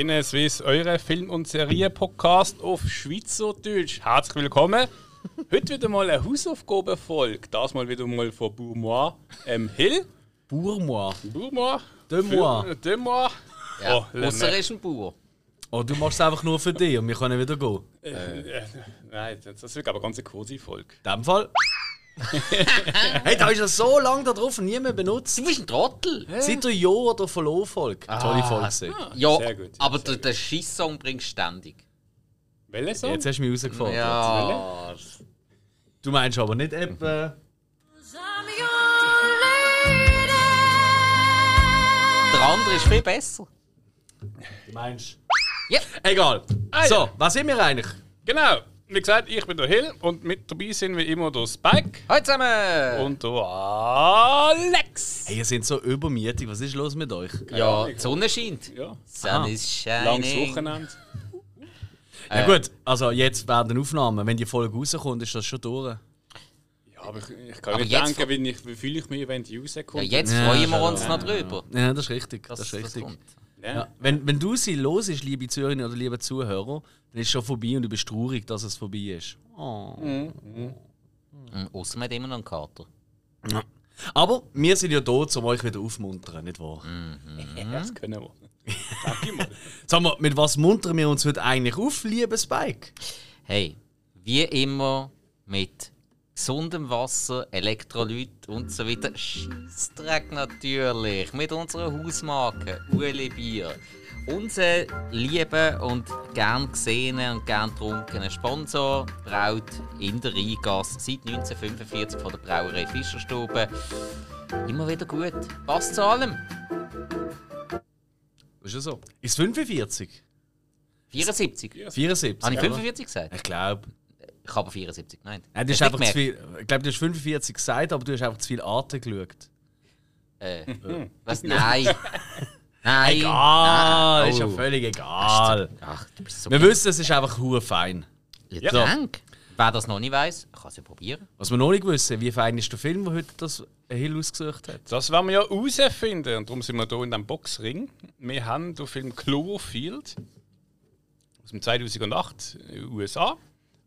Sinneswiss, eure Film- und Serie-Podcast auf Schweizerdeutsch. Herzlich willkommen. Heute wieder mal eine Hausaufgabenfolge. Das mal wieder mal von Bourmois ähm, Hill. Bourmois. Bourmois. De moi. Für- De moi. Ja, Oh, Ausser ist ein Bauer. Oh, du machst es einfach nur für dich und wir können wieder gehen. Äh, nein, das das wird aber ganz eine Quasi-Folge. In dem Fall. Hey, da ist ja so lange da drauf und nie mehr benutzt. Du bist ein Trottel. Seit der Jahr oder Verlauf-Folge. Tolle Folge. gewesen. Ja, Sehr gut, aber sehr der, der Schießsong bringst du ständig. Welcher Song? Jetzt hast du mich herausgefordert. Ja. Du meinst aber nicht etwa. Der andere ist viel besser. Du meinst. Ja. Egal. Ah, so, ja. was sind wir eigentlich? Genau. Wie gesagt, ich bin der Hill und mit dabei sind wie immer der Spike Hallo zusammen! und der Alex. Hey, ihr seid so übermütig. Was ist los mit euch? ja, die Sonne scheint. Ja, Sun is shining. langes Wochenende. Ja gut, also jetzt werden Aufnahmen. Wenn die Folge rauskommt, ist das schon durch. Ja, aber ich, ich kann Aber nicht jetzt- denken, wie, ich, wie fühle ich mich, wenn die rauskommt. Ja, jetzt Ja, freuen wir ja, uns noch drüber. Ja, das ist richtig. Das, dass ist das richtig. kommt. Ja. Ja. Wenn, wenn du sie los ist, liebe Zuhörerinnen oder liebe Zuhörer, dann ist es schon vorbei und du bist traurig, dass es vorbei ist. Oh. Mhm, Ausser man hat immer noch einen Kater. Aber wir sind ja da, um euch wieder aufmuntern, nicht wahr? Mhm. Das können wir. Danke mal. Sag mal, mit was muntern wir uns heute eigentlich auf, liebe Spike? Hey, wie immer mit gesundem Wasser, Elektrolyt und so weiter. Scheissdreck natürlich. Mit unserer Hausmarke Ueli Bier. Unser lieben und gern gesehenen und gern trunkenen Sponsor braut in der Rheingasse seit 1945 von der Brauerei Fischerstube. Immer wieder gut. Passt zu allem. Ist ja so. Ist 45? 74. 74? Habe ich oder? 45 gesagt? Ich glaube. Ich habe 74 gemeint. Nein, du hast einfach zu viel. Ich glaube, du hast 45 gesagt, aber du hast einfach zu viel Arte geschaut. Äh, was? Nein. Nein. Egal, Nein. ist ja Oh. völlig egal. Ach, du bist so Wir wissen, es ist einfach hure fein. Ja, So. danke. Wer das noch nicht weiß, kann es ja probieren. Was wir noch nicht wissen, wie fein ist der Film, der heute das Hill ausgesucht hat. Das werden wir ja herausfinden und darum sind wir hier in diesem Boxring. Wir haben den Film Cloverfield aus dem 2008 in den USA.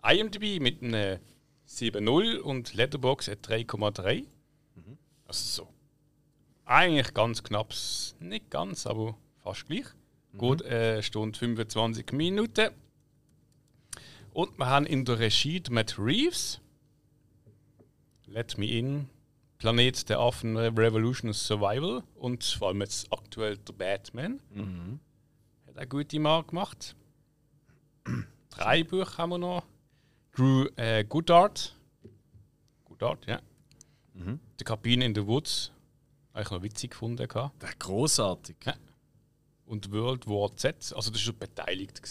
IMDb mit einem 7.0 und Letterboxd at 3,3. Also so. Eigentlich ganz knapp, nicht ganz, aber fast gleich. Gut, äh, Stunde 25 Minuten. Und wir haben in der Regie Matt Reeves. Let Me In, Planet der Affen, Revolution Survival und vor allem jetzt aktuell der Batman. Hat eine gute Marke gemacht. Drei Bücher haben wir noch. Drew äh, Goodart. Goodart, ja. Die Kabine in the Woods. Habe ich noch witzig gefunden. Der großartig. Ja. Und World War Z, also das ist schon beteiligt.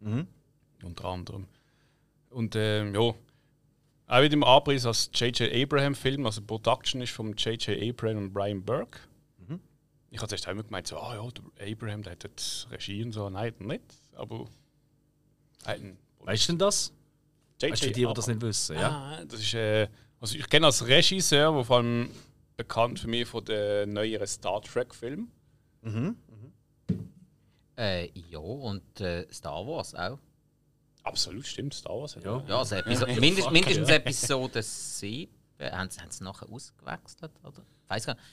Mhm. Unter anderem. Und ähm, ja, auch wieder im Abriss als J.J. Abraham-Film, also Production ist von J.J. Abraham und Brian Burke. Mhm. Ich hatte erst einmal gemeint, so, ah ja, der Abraham, der hat jetzt Regie und so. Nein, nicht. Aber. er einen- Weißt du denn das? J.J. Weißt du, die, die das nicht wissen, ja? Ah, das ist, äh, also ich kenne als Regisseur, der vor allem bekannt für mich von den neueren Star Trek-Filmen. Äh, ja, und äh, Star Wars auch. Absolut, stimmt, Star Wars. Ja. Ja, also Episo mindest, mindestens Episode 7. Haben sie, haben sie nachher ausgewechselt? Oder? Ich weiß gar nicht.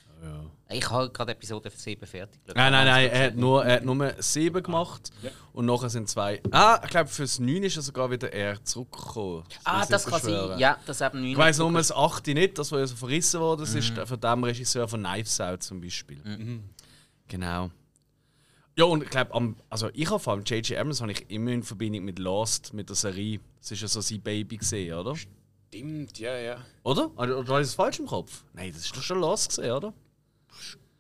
Ich habe gerade Episode 7 fertig. geschaut. Nein, nein, nein, er hat nur, er hat nur sieben gemacht und nachher sind zwei. Ah, ich glaube, fürs 9 ist er sogar wieder eher zurückgekommen. Ah, das kann sein. Ja, das eben 9. Ich weiss nur das 8 nicht, das, was ja so verrissen wurde, das Mhm. ist von dem Regisseur von Knives Out zum Beispiel. Genau. Ja, und ich glaube, also ich habe vor allem J.J. Abrams habe ich immer in Verbindung mit Lost, mit der Serie. Das ist ja so sein Baby gesehen, oder? Stimmt, ja, ja. Oder? Oder oder habe ich das falsch im Kopf? Nein, das ist doch schon Lost gesehen, oder?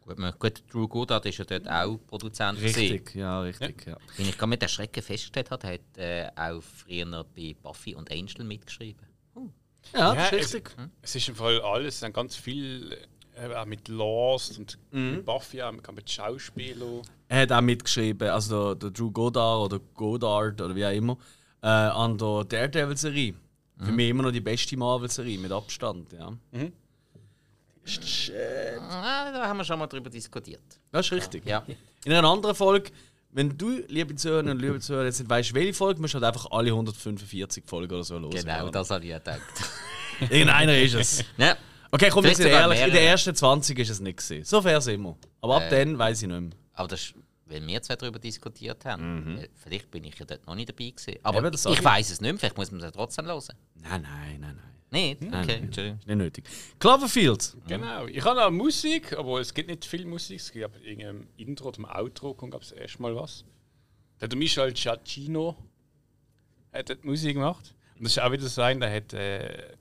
Gut, man- gut, Drew Goddard ist ja dort auch Produzent. gewesen. Richtig, ja, richtig, ja. Wenn ich gerade mit Erschrecken festgestellt habe, hat äh, auch früher bei Buffy und Angel mitgeschrieben. Ja, Ja, das ist es- richtig. Es ist im Fall alles, es sind ganz viel äh, auch mit Lost und Mhm. mit Buffy, auch mit- mit Schauspielern. Er hat auch mitgeschrieben, also der, der Drew Goddard oder Goddard oder wie auch immer, äh, an der Daredevil-Serie. Für mich immer noch die beste Marvel-Serie mit Abstand, ja. Ah, da haben wir schon mal drüber diskutiert. Das ist richtig. Ja. In einer anderen Folge wenn du, liebe Zuhörer und liebe Zuhörer, jetzt nicht weißt, welche Folge, musst du halt einfach alle 145 Folgen oder so los. Genau, das habe ich gedacht. Irgendeiner ist es. ja. Okay, komm, jetzt ehrlich, in den ersten 20 ist es nicht gewesen. So fair sind wir. Aber ab Äh. dann weiß ich nicht mehr. Aber das ist, weil wir zwei darüber diskutiert haben. Weil Vielleicht bin ich ja dort noch nicht dabei gewesen. Aber Mhm. Eben, ich ich. weiß es nicht mehr. Vielleicht muss man es ja trotzdem hören. Nein, nein, nein, nein. Nicht? Okay, Entschuldigung. Ist nicht nötig. Cloverfield. Genau. Ich habe auch Musik, aber es gibt nicht viel Musik. Es gibt aber in irgendeinem Intro im Outro kommt gab es erstmal was. Da hat der Michel Giacchino hat dort Musik gemacht. Und das ist auch wieder so ein, der hat äh,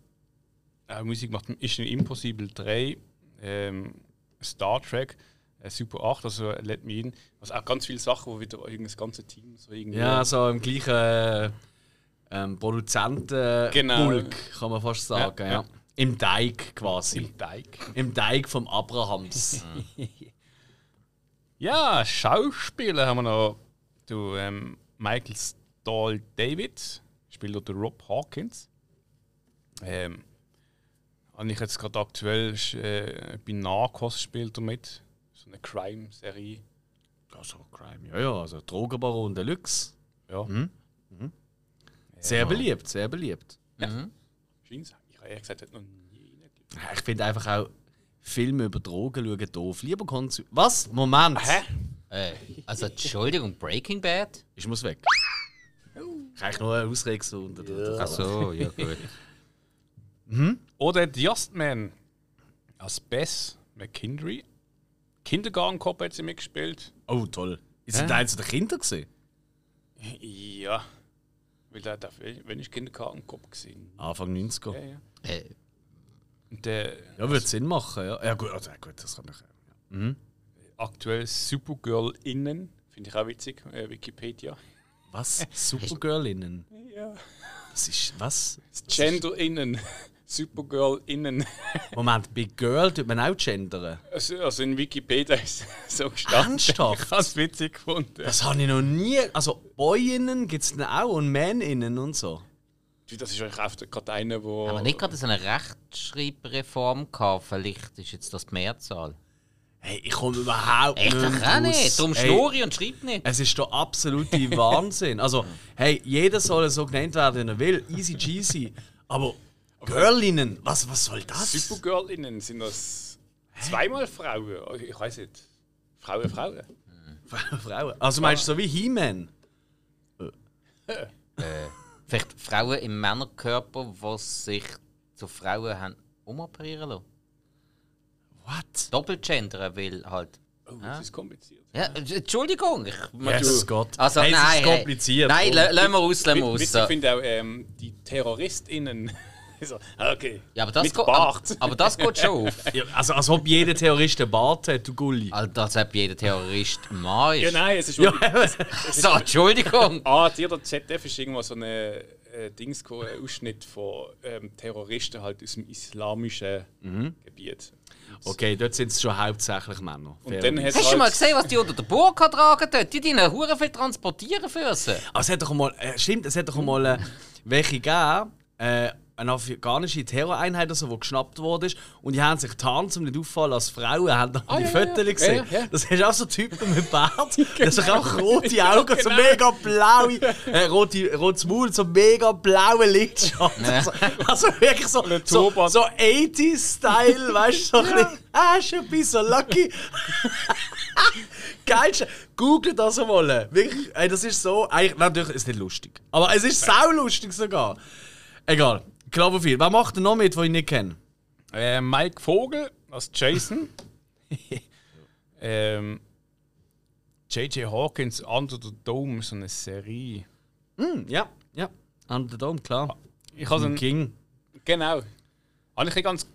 auch Musik gemacht. Ist in Impossible 3, ähm, Star Trek, äh, Super 8, also Let Me In. Also auch ganz viele Sachen, wo wieder irgendein das ganze Team so irgendwie. Ja, so im gleichen äh, ähm, Produzenten-Bulk, Genau. kann man fast sagen. Ja, Ja. Im Teig quasi. Im Teig. Im Teig vom Abrahams. Ja, Schauspieler haben wir noch. Du, ähm, Michael Stahl David spielt den Rob Hawkins. Ähm, habe ich jetzt gerade aktuell äh, bei Narcos spielt er mit. So eine Crime-Serie. also, Crime, ja, ja, also Drogenbaron Deluxe. Ja. Mhm. Sehr beliebt, sehr beliebt. Scheint's. Ich habe ehrlich gesagt noch nie. Ich finde einfach auch Filme über Drogen schauen doof. Lieber Konsum. Was? Moment! Hä? Äh, also, Entschuldigung, Breaking Bad? Ich muss weg. Ich habe nur eine Ausrede gesucht. Ach so, ja gut. Oder The Just Man als Bess McKindry. Kindergarten Cop hat sie mitgespielt. Oh, toll. Ist das eins der Kinder gesehen? Ja. Weil der, der, wenn ich Kindergarten Cop gesehen. Anfang 90er. Ja, ja. Und der Ja, würde Sinn machen, ja. Ja, gut, also, gut das kann ich. aktuell Supergirl innen, finde ich auch witzig, äh, Wikipedia. Was? Supergirl innen? Ja. Das ist. Was? Gender innen. Supergirl innen. Moment, bei Girl tut man auch gendern. Also, also in Wikipedia ist es so gestanden. Ernsthaft? Ich habe es witzig gefunden. Das habe ich noch nie. Also, Boyinnen gibt es auch und Mäninnen und so. Das ist eigentlich auch gerade einer, wo. haben wir nicht gerade so eine Rechtschreibreform gehabt? Vielleicht ist jetzt das die Mehrzahl. Hey, ich komme überhaupt Echt, nicht ich auch nicht. Darum Hey, schnurre ich und schreibe nicht. Es ist der absolute Wahnsinn. Also, hey, jeder soll so genannt werden, wie er will. Easy cheesy. Aber Girlinnen, was, was soll das? Supergirl innen sind das zweimal Frauen. Ich weiß nicht. Frauen, Frauen. Frauen. Also meinst du so wie He-Man? Vielleicht Frauen im Männerkörper, die sich zu Frauen haben umoperieren lassen. What? Doppelgendern will halt. Oh, das ist kompliziert. Ja, Entschuldigung. Ich, Jesus Gott. Also, hey, es nein, ist hey. kompliziert. Nein, lassen wir aus, lassen wir aus. Witzig finde auch ähm, die TerroristInnen. so, okay. Ja, aber das, Mit geht, aber, Bart. aber das geht schon auf. Ja, also als ob jeder Terrorist einen Bart hat, du Gulli. Also, als ob jeder Terrorist ein Mann Ja, ist. nein, es ist Ja, so, Entschuldigung. Ah, dir der ZDF ist irgendwo so eine äh, Dings gekommen, ein Ausschnitt von ähm, Terroristen halt aus dem islamischen Gebiet. okay, dort sind es schon hauptsächlich Männer. Und dann hat Hast du mal halt, gesehen, was die unter der Burka tragen dort? Die dienen hure viel transportieren für sie. Aber es hat doch mal, äh, stimmt, es hat doch mal äh, welche gegeben, äh, eine afghanische Terroreinheit, also, die geschnappt wurde. Und die haben sich getan, um nicht auffallen als Frauen. Haben dann die ja, Fotos ja. gesehen. Ja, ja. Das ist auch so Typen mit Bart. Das sind auch rote Augen, so mega blaue, äh, rote, rotes Maul, so mega blaue Lidschatten. Also, also wirklich so, so, so 80s-Style, weißt du, so ein bisschen, ah, schon ein so lucky. Geilste. Google das einmal. Wirklich, ey, das ist so. Eigentlich, natürlich ist es nicht lustig. Aber es ist sau lustig sogar. Egal. Cloverfield. Wer macht denn noch mit, den ich nicht kenne? äh, Mike Vogel als Jason. ähm, J.J. Hawkins Under the Dome, so eine Serie. Hm, ja, ja. Under the Dome, klar. Ich habe Ein einen, King. genau. Habe ich nicht ganz.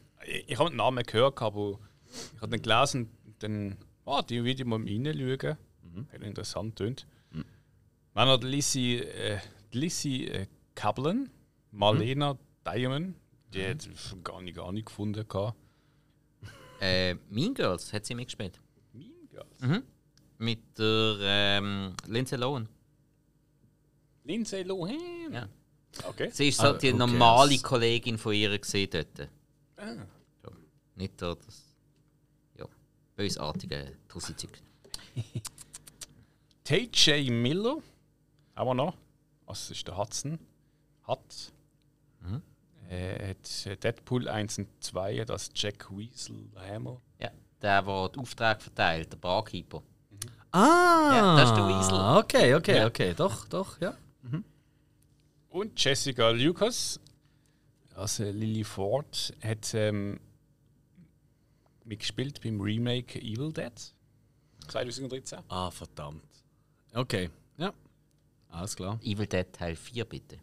Ich, habe den Namen gehört, aber ich habe den gelesen. Dann, ah, die Video mal reinschauen. Mhm. Hat interessant tönt. Dann hat Lizzie, äh, Lizzie äh, Kaplan, Marlena Diamond, die hat ich gar nicht, gar nicht gefunden. Äh, mean Girls hat sie mitgespielt. Mean Girls. Mit der ähm, Lindsay Lohan. Lindsay Lohan. Ja. Okay. Sie ist so Ah, die who normale? Kollegin von ihr gesehen dort. Ah. Ja. Nicht so das. Ja. Bösartige Tussi-Zeug. T.J. Miller, aber noch. Was ist der Hudson? Hat. Er hat Deadpool 1 und 2 das Jack Weasel Hammer. Ja, der, der den Auftrag verteilt, der Barkeeper. Ah, Ja, das ist der Weasel. Okay, okay, Ja. okay. Doch, doch, ja. Und Jessica Lucas, also Lily Ford, hat ähm, mitgespielt beim Remake Evil Dead 2013. Ah, verdammt. Okay, ja. Alles klar. Evil Dead Teil 4, bitte.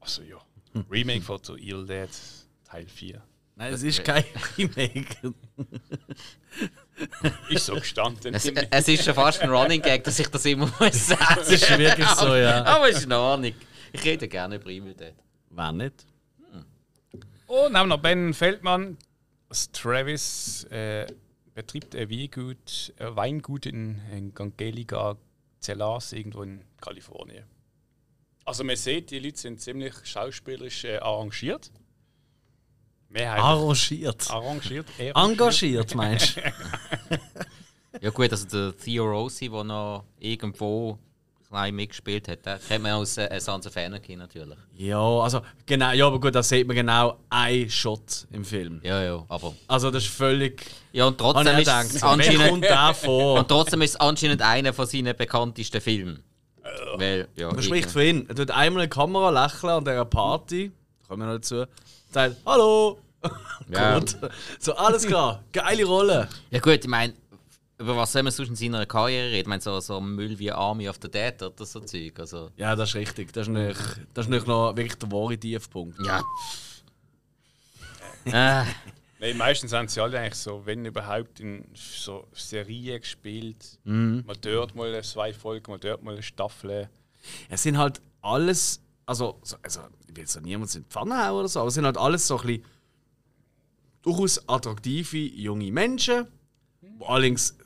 Also ja, Remake von so Evil Dead Teil 4. Nein, es ist kein Remake. Ist so gestanden. Es, es ist schon fast ein Running Gag, dass ich das immer muss sagen Es ist wirklich so, ja. Aber es ist in Ordnung. Ich rede gerne über Evil Dead. Wer nicht? Und haben noch Ben Feldmann. Das Travis äh, betreibt ein Weingut, ein Weingut in, in Angelica Cellas, irgendwo in Kalifornien. Also man sieht, die Leute sind ziemlich schauspielerisch äh, arrangiert. Arrangiert. arrangiert. Engagiert, meinst du? Ja gut, also der Theo Rossi, der noch irgendwo klein mitgespielt hat, den kennt man aus äh, Sons of Anarchy natürlich. ja, also, genau, ja, aber gut, da sieht man genau einen Shot im Film. Ja, ja, aber... Also, das ist völlig. Ja, und trotzdem ist gedacht, anscheinend... Und trotzdem ist es anscheinend einer von seinen bekanntesten Filmen. Weil, ja, Man spricht für ihn. Er tut einmal in die Kamera lächeln an dieser Party. Da kommen wir noch dazu. Sagt, hallo! Ja. Gut. So, alles klar. Geile Rolle. Ja gut, ich meine, über was soll man sonst in seiner Karriere reden? Ich meine, so, so Müll wie Army of the Dead oder so Zeug. Also, Ja, das ist richtig. Das ist nicht, das ist nicht noch wirklich der wahre Tiefpunkt. ja. äh, Nein, meistens haben sie alle eigentlich so, wenn überhaupt, in so Serien gespielt. Mal dort mal zwei Folgen, mal dort mal eine Staffel. Es sind halt alles, also, so- also ich will so niemand in die Pfanne hauen oder so, aber es sind halt alles so ein bisschen durchaus attraktive junge Menschen, die allerdings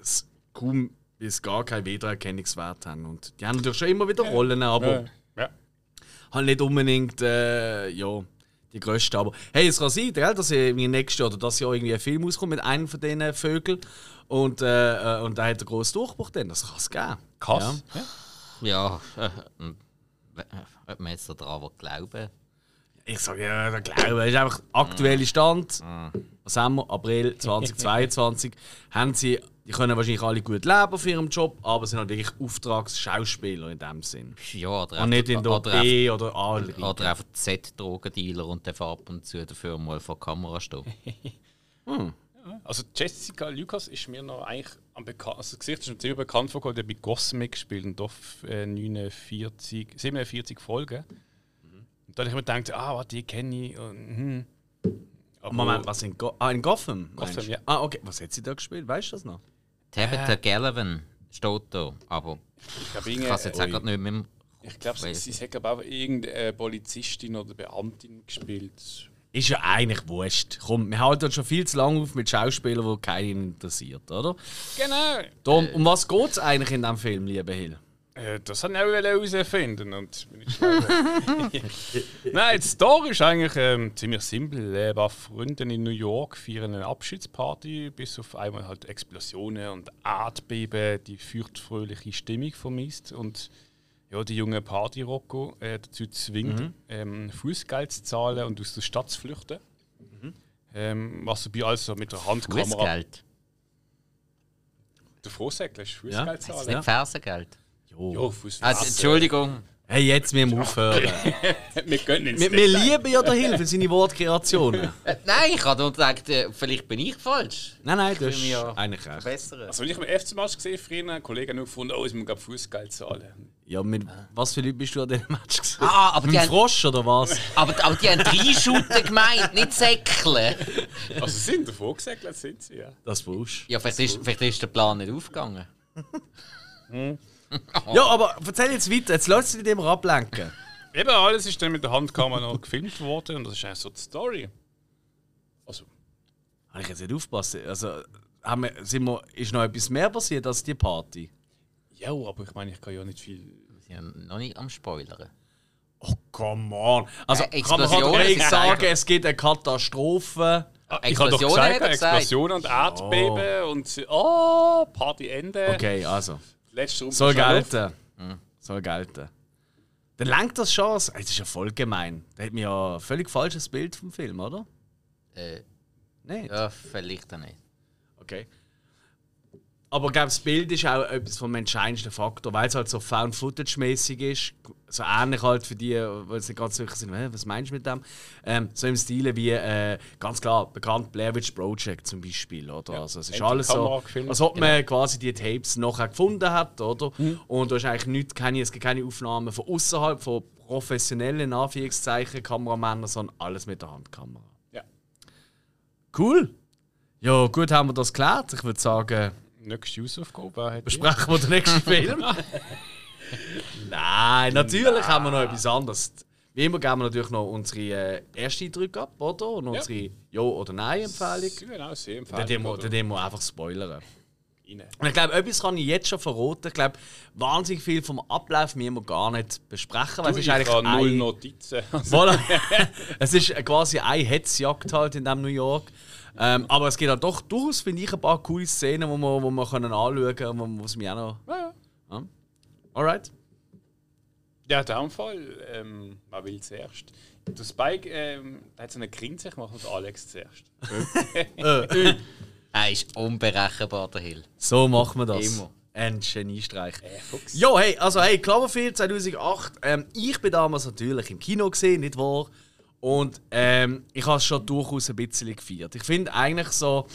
kaum bis gar keinen Wiedererkennungswert haben. Und die haben natürlich schon immer wieder Rollen, aber Ja. halt nicht unbedingt äh, ja, die grössten. Aber hey, es kann sein, gell, dass irgendwie nächstes Jahr oder das Jahr irgendwie ein Film auskommt mit einem von diesen Vögeln und, äh, äh, und da hat einen grossen Durchbruch dann. Das kann es geben. Krass. Ja. ja, äh, ähm, äh, ob man jetzt daran glauben Ich sage ja, der Glaube ist einfach aktueller Stand. Was haben wir? April 2022. haben sie, die können wahrscheinlich alle gut leben für ihrem Job, aber sind halt wirklich Auftragsschauspieler in dem Sinn. Ja, oder Und nicht in der oder, B oder A. einfach, oder einfach Z-Drogendealer und darf ab und zu dafür mal vor der Kamera stehen. Also Jessica Lucas ist mir noch eigentlich am bekannt, also das Gesicht ist mir ziemlich bekannt vorgekommen, der hat bei Gossen mitgespielt und auf äh, 49, 47 Folgen. Und dann habe ich mir gedacht, ah, warte, die kenne ich. Und, hm. Aber Moment, was in, Go ah, in Gotham? Gotham, ja. Ah, okay. Was hat sie da gespielt? Weißt du das noch? Tabitha Gallivan steht da, aber ich glaube, ich kann es jetzt auch gerade nicht mehr im ich glaube, sie, sie hat glaub, auch irgendeine Polizistin oder Beamtin gespielt. Ist ja eigentlich wurscht. Komm, wir halten uns schon viel zu lange auf mit Schauspielern, die keinen interessiert, oder? Genau. Darum, um was geht es eigentlich in diesem Film, lieber Hill? Äh, das habe ich auch herausfinden und bin ich. Nein, die Story ist eigentlich ähm, ziemlich simpel. Ein paar Freunde in New York feiern eine Abschiedsparty, bis auf einmal halt Explosionen und Erdbeben die feuchtfröhliche Stimmung vermisst und ja, die junge Party-Rocco äh, dazu zwingt, ähm, Fußgeld zu zahlen und aus der Stadt zu flüchten. Ähm, was dabei also mit der Handkamera. Fußgeld. Der Vorsäckler ist Ja. Fußgeld Das ist zahlen. nicht Fersengeld. Jo. Ja, Fuß Also, Entschuldigung. Hey, jetzt müssen wir aufhören. Wir gönnen ins wir, wir lieben ja den Hill für seine Wortkreationen. Nein, ich habe nur gedacht, äh, vielleicht bin ich falsch. Nein, nein, will mich ja eigentlich recht. verbessern. Also, wenn ich am FC-Match gesehen früher, ein Kollege hat nur gefunden, oh, ich muss Fußgeld zahlen. Ja, mit was für Leute bist du an diesem Match gesehen? Ah, aber Mit die, dem haben, Frosch oder was? aber, aber die haben drei Shooter gemeint, nicht Säckle. Also, sie sind davor gesegelt, sind sie, ja. Das Busch. Ja, vielleicht ist, vielleicht ist der Plan nicht aufgegangen. Ja, aber erzähl jetzt weiter. Jetzt lass dich nicht immer ablenken. Eben, alles ist dann mit der Handkamera noch gefilmt worden und das ist eigentlich so die Story. Also, Habe ich jetzt nicht aufgepasst. Also, haben wir, sind wir, ist noch etwas mehr passiert als die Party? ja, aber ich meine, ich kann ja nicht viel. Sie sind noch nicht am Spoilern. Oh, come on. Also, Äh, kann man halt sind sagen, eigentlich- es gibt eine Katastrophe. ich habe doch Explosionen gesagt. Explosion und Erdbeben und oh, Partyende. Okay, also. Letzte Runde Soll gelten. Soll gelten. Dann lenkt das schon. Es ist ja voll gemein. Der hat mir ja ein völlig falsches Bild vom Film, oder? Äh, Nein. ja, vielleicht auch nicht. Okay. Aber ich glaube, das Bild ist auch etwas vom entscheidendsten Faktor, weil es halt so Found-Footage-mäßig ist. So ähnlich halt für die, die jetzt nicht ganz sicher sind, «Hä, was meinst du mit dem? Ähm, so im Stile wie, äh, ganz klar, bekannt Blair Witch Project zum Beispiel. Oder? Also, es ist alles so, als ob man quasi die Tapes nachher gefunden hat. Oder? Und da ist eigentlich nichts, keine, es gibt keine Aufnahmen von außerhalb, von professionellen Anführungszeichen, Kameramännern, sondern alles mit der Handkamera. Ja. Cool! Ja, gut, haben wir das geklärt. Ich würde sagen, Nächste Hausaufgabe besprechen wir den nächsten Film. Nein, natürlich haben wir noch etwas anderes. Wie immer geben wir natürlich noch unsere äh, erste Eindrücke ab, oder? Und unsere Ja- oder Nein-Empfehlung. Genau, sehr Dann empfehlen. tun wir- dann tun wir einfach spoilern. rein. Und ich glaube, etwas kann ich jetzt schon verraten. Ich glaube, wahnsinnig viel vom Ablauf müssen wir gar nicht besprechen. Weil Du, es ich ist eigentlich habe null ein, Notizen. Voilà. es ist quasi eine Hetzjagd halt in dem New York. Ähm, aber es gibt halt doch durchaus, finde ich, ein paar coole Szenen, die wir, wo wir können anschauen können, wo es mir auch noch... ja, Ja. Alright. ja, in dem Fall, ähm, wer will zuerst? Der Spike ähm, der hat so eine Grinse, ich mache Alex zuerst. Äh, Er ist unberechenbar, der Hill. So machen wir das. Immer. Ein Geniestreich. Äh, Fuchs. Jo, hey, also hey, Cloverfield 2008. Ähm, ich bin damals natürlich im Kino gesehen, nicht wahr? Und ähm, ich habe es schon durchaus ein bisschen gefeiert. Ich finde eigentlich so,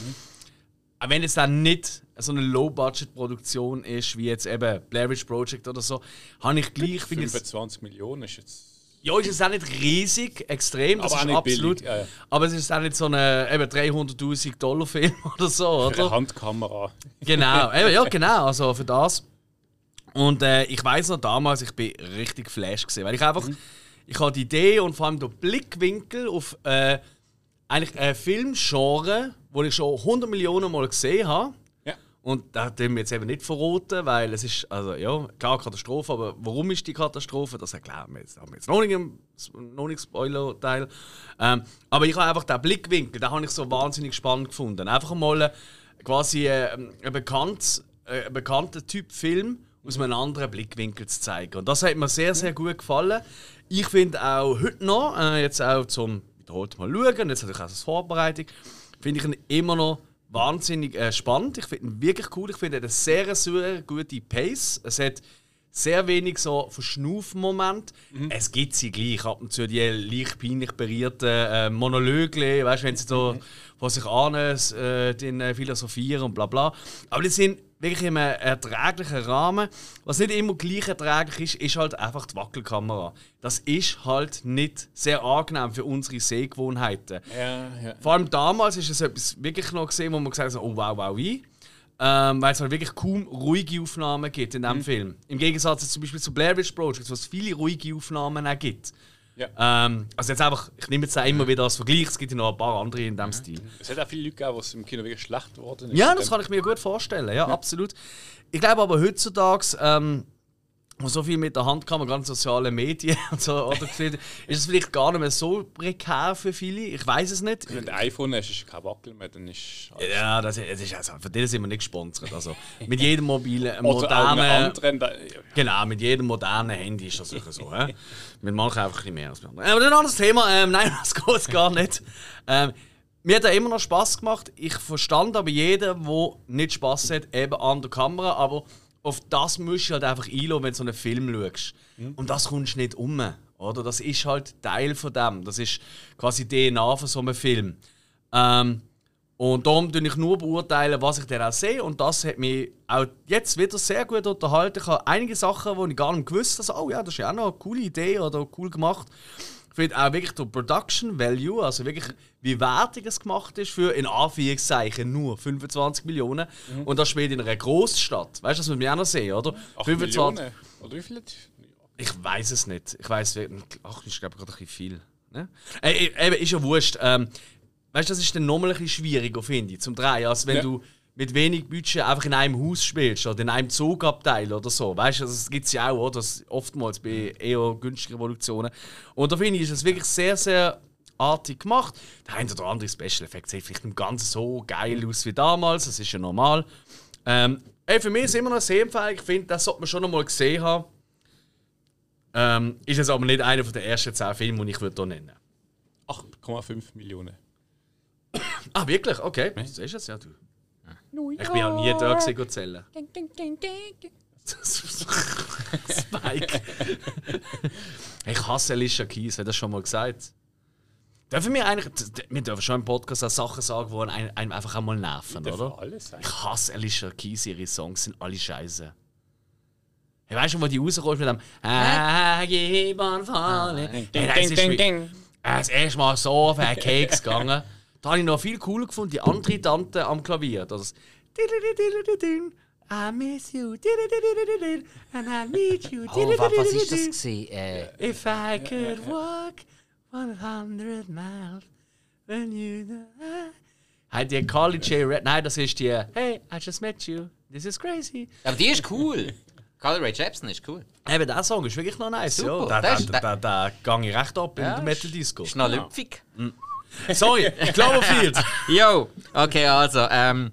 auch wenn es dann nicht so eine Low-Budget-Produktion ist, wie jetzt eben Blair Witch Project oder so, habe ich gleich, finde ich, 25 Millionen ist jetzt. ja, ist es auch nicht riesig, extrem, das Aber ist absolut. ja, ja. Aber es ist auch nicht so ein eben 300.000 Dollar Film oder so, Für eine oder? Handkamera. Genau, eben, ja, genau, also für das. Und äh, ich weiß noch damals, ich bin richtig geflasht gesehen, weil ich einfach, ich habe die Idee und vor allem den Blickwinkel auf äh, eigentlich ein Filmgenre, wo ich schon 100 Millionen Mal gesehen habe. Und da tun wir jetzt eben nicht verraten, weil es ist, also ja, klar Katastrophe, aber warum ist die Katastrophe, das erklären wir jetzt. Haben wir jetzt noch nicht im nicht Spoiler-Teil. Ähm, aber ich habe einfach den Blickwinkel, den habe ich so wahnsinnig spannend gefunden. Einfach mal äh, quasi äh, ein, bekannt, äh, ein bekannter Typ Film aus einem anderen Blickwinkel zu zeigen. Und das hat mir sehr, sehr gut gefallen. Ich finde auch heute noch, äh, jetzt auch zum wiederholt mal schauen, jetzt natürlich auch als Vorbereitung, finde ich ihn immer noch wahnsinnig äh, spannend. Ich finde ihn wirklich cool. Ich finde, er hat eine sehr, sehr gute Pace. Es hat sehr wenig so Verschnaufmoment. Es gibt sie gleich ab und zu die leicht peinlich berührten äh, Monologe, weißt du, wenn sie so von sich an äh, den, äh, philosophieren und bla bla. Aber die sind wirklich in einem erträglichen Rahmen. Was nicht immer gleich erträglich ist, ist halt einfach die Wackelkamera. Das ist halt nicht sehr angenehm für unsere Sehgewohnheiten. Ja, ja. Vor allem damals ist es etwas wirklich noch gesehen, wo man gesagt hat, oh wow, wow, wie. Ähm, weil es halt wirklich kaum ruhige Aufnahmen gibt in diesem Film. Im Gegensatz zum Beispiel zu Blair Witch Project, wo es viele ruhige Aufnahmen auch gibt. Ja. Ähm, also jetzt einfach, ich nehme jetzt auch immer wieder als Vergleich, es gibt ja noch ein paar andere in diesem Stil. Es hat auch viele Leute gegeben, es im Kino wirklich schlecht geworden ist. Ja, das kann ich mir gut vorstellen, ja, absolut. Ich glaube aber heutzutage, ähm, wo so viel mit der Hand kann man ganz soziale Medien und so, oder, ist es vielleicht gar nicht mehr so prekär für viele. Ich weiß es nicht. Wenn du ein iPhone hast, ist kein Wackel mehr, dann ist. Ja, das ist, das ist also, von denen sind wir nicht gesponsert. Also, mit jedem mobilen, modernen, anderen. Da, ja. genau, mit jedem modernen Handy ist das sicher so. hä? mit manchen einfach ein bisschen mehr als mit anderen. Aber ein anderes Thema. Ähm, nein, das geht gar nicht. Ähm, mir hat er immer noch Spaß gemacht. Ich verstand aber jeden, der nicht Spaß hat, eben an der Kamera. Aber auf das musst du halt einfach einlassen, wenn du so einen Film schaust. Und das kommst du nicht um. Oder? Das ist halt Teil von dem. Das ist quasi DNA von so einem Film. Ähm, und darum tue ich nur beurteilen, was ich dann auch sehe. Und das hat mich auch jetzt wieder sehr gut unterhalten. Ich habe einige Sachen, die ich gar nicht gewusst habe. Also, oh ja, das ist ja auch noch eine coole Idee oder cool gemacht. Ich finde auch wirklich der Production Value, also wirklich, wie wertig es gemacht ist für in Anführungszeichen nur 25 Millionen. Und das spielt in einer Großstadt. Weißt du, das müssen wir auch noch sehen, oder? 8 Millionen. Oder wie viel? Ich weiß es nicht. Ich weiß wirklich. Ach, ist glaube ich gerade ein bisschen viel. Ne? Äh, äh, eben, ist ja wurscht. Ähm, weißt du, das ist dann nochmal ein bisschen schwieriger, finde ich, zum Drehen. als wenn Ja. du mit wenig Budget einfach in einem Haus spielst oder in einem Zugabteil oder so. Weißt du, das gibt es ja auch, oder? Das oftmals bei eher günstigen Produktionen. Und da finde ich, ist es wirklich sehr, sehr artig gemacht. Der ein oder andere Special Effekt sieht vielleicht nicht ganz so geil aus wie damals, das ist ja normal. Ähm, Ey, für mich ist es immer noch sehr. Ich finde, das sollte man schon noch mal gesehen haben. Ähm, ist jetzt aber nicht einer der ersten zehn Filme, die ich würde hier nennen 8,5 Millionen. Ah, wirklich? Okay. Das ist es ja, du. Ich bin auch nie da gewesen, go zählen. Spike. ich hasse Alicia Keys, hat das schon mal gesagt? Dürfen wir eigentlich, wir dürfen schon im Podcast auch Sachen sagen, die einem, einfach einmal nerven, Darf oder? alles sein. Ich hasse Alicia Keys, ihre Songs sind alle scheiße. Hey, weißt du, wo die rauskommst mit dem I keep on falling. Das, ist äh, das erste Mal so auf einen Keks gegangen. Da habe ich noch viel cooler gefunden, die andere Tante am Klavier. Das I miss you and I need you. Oh, wa- was ist das gewesen? Äh, If I could walk 100 miles when you Hey, die Carly J. Red. Nein, das ist die Hey, I just met you. This is crazy. aber die ist cool. Carly Rae Jepsen ist cool. Eben, der Song ist wirklich noch nice. Super, ja. Da, das da, ist- da, da, da gehe ich recht ab in Ja, der Sorry, Cloverfield. Jo, okay, also, ähm,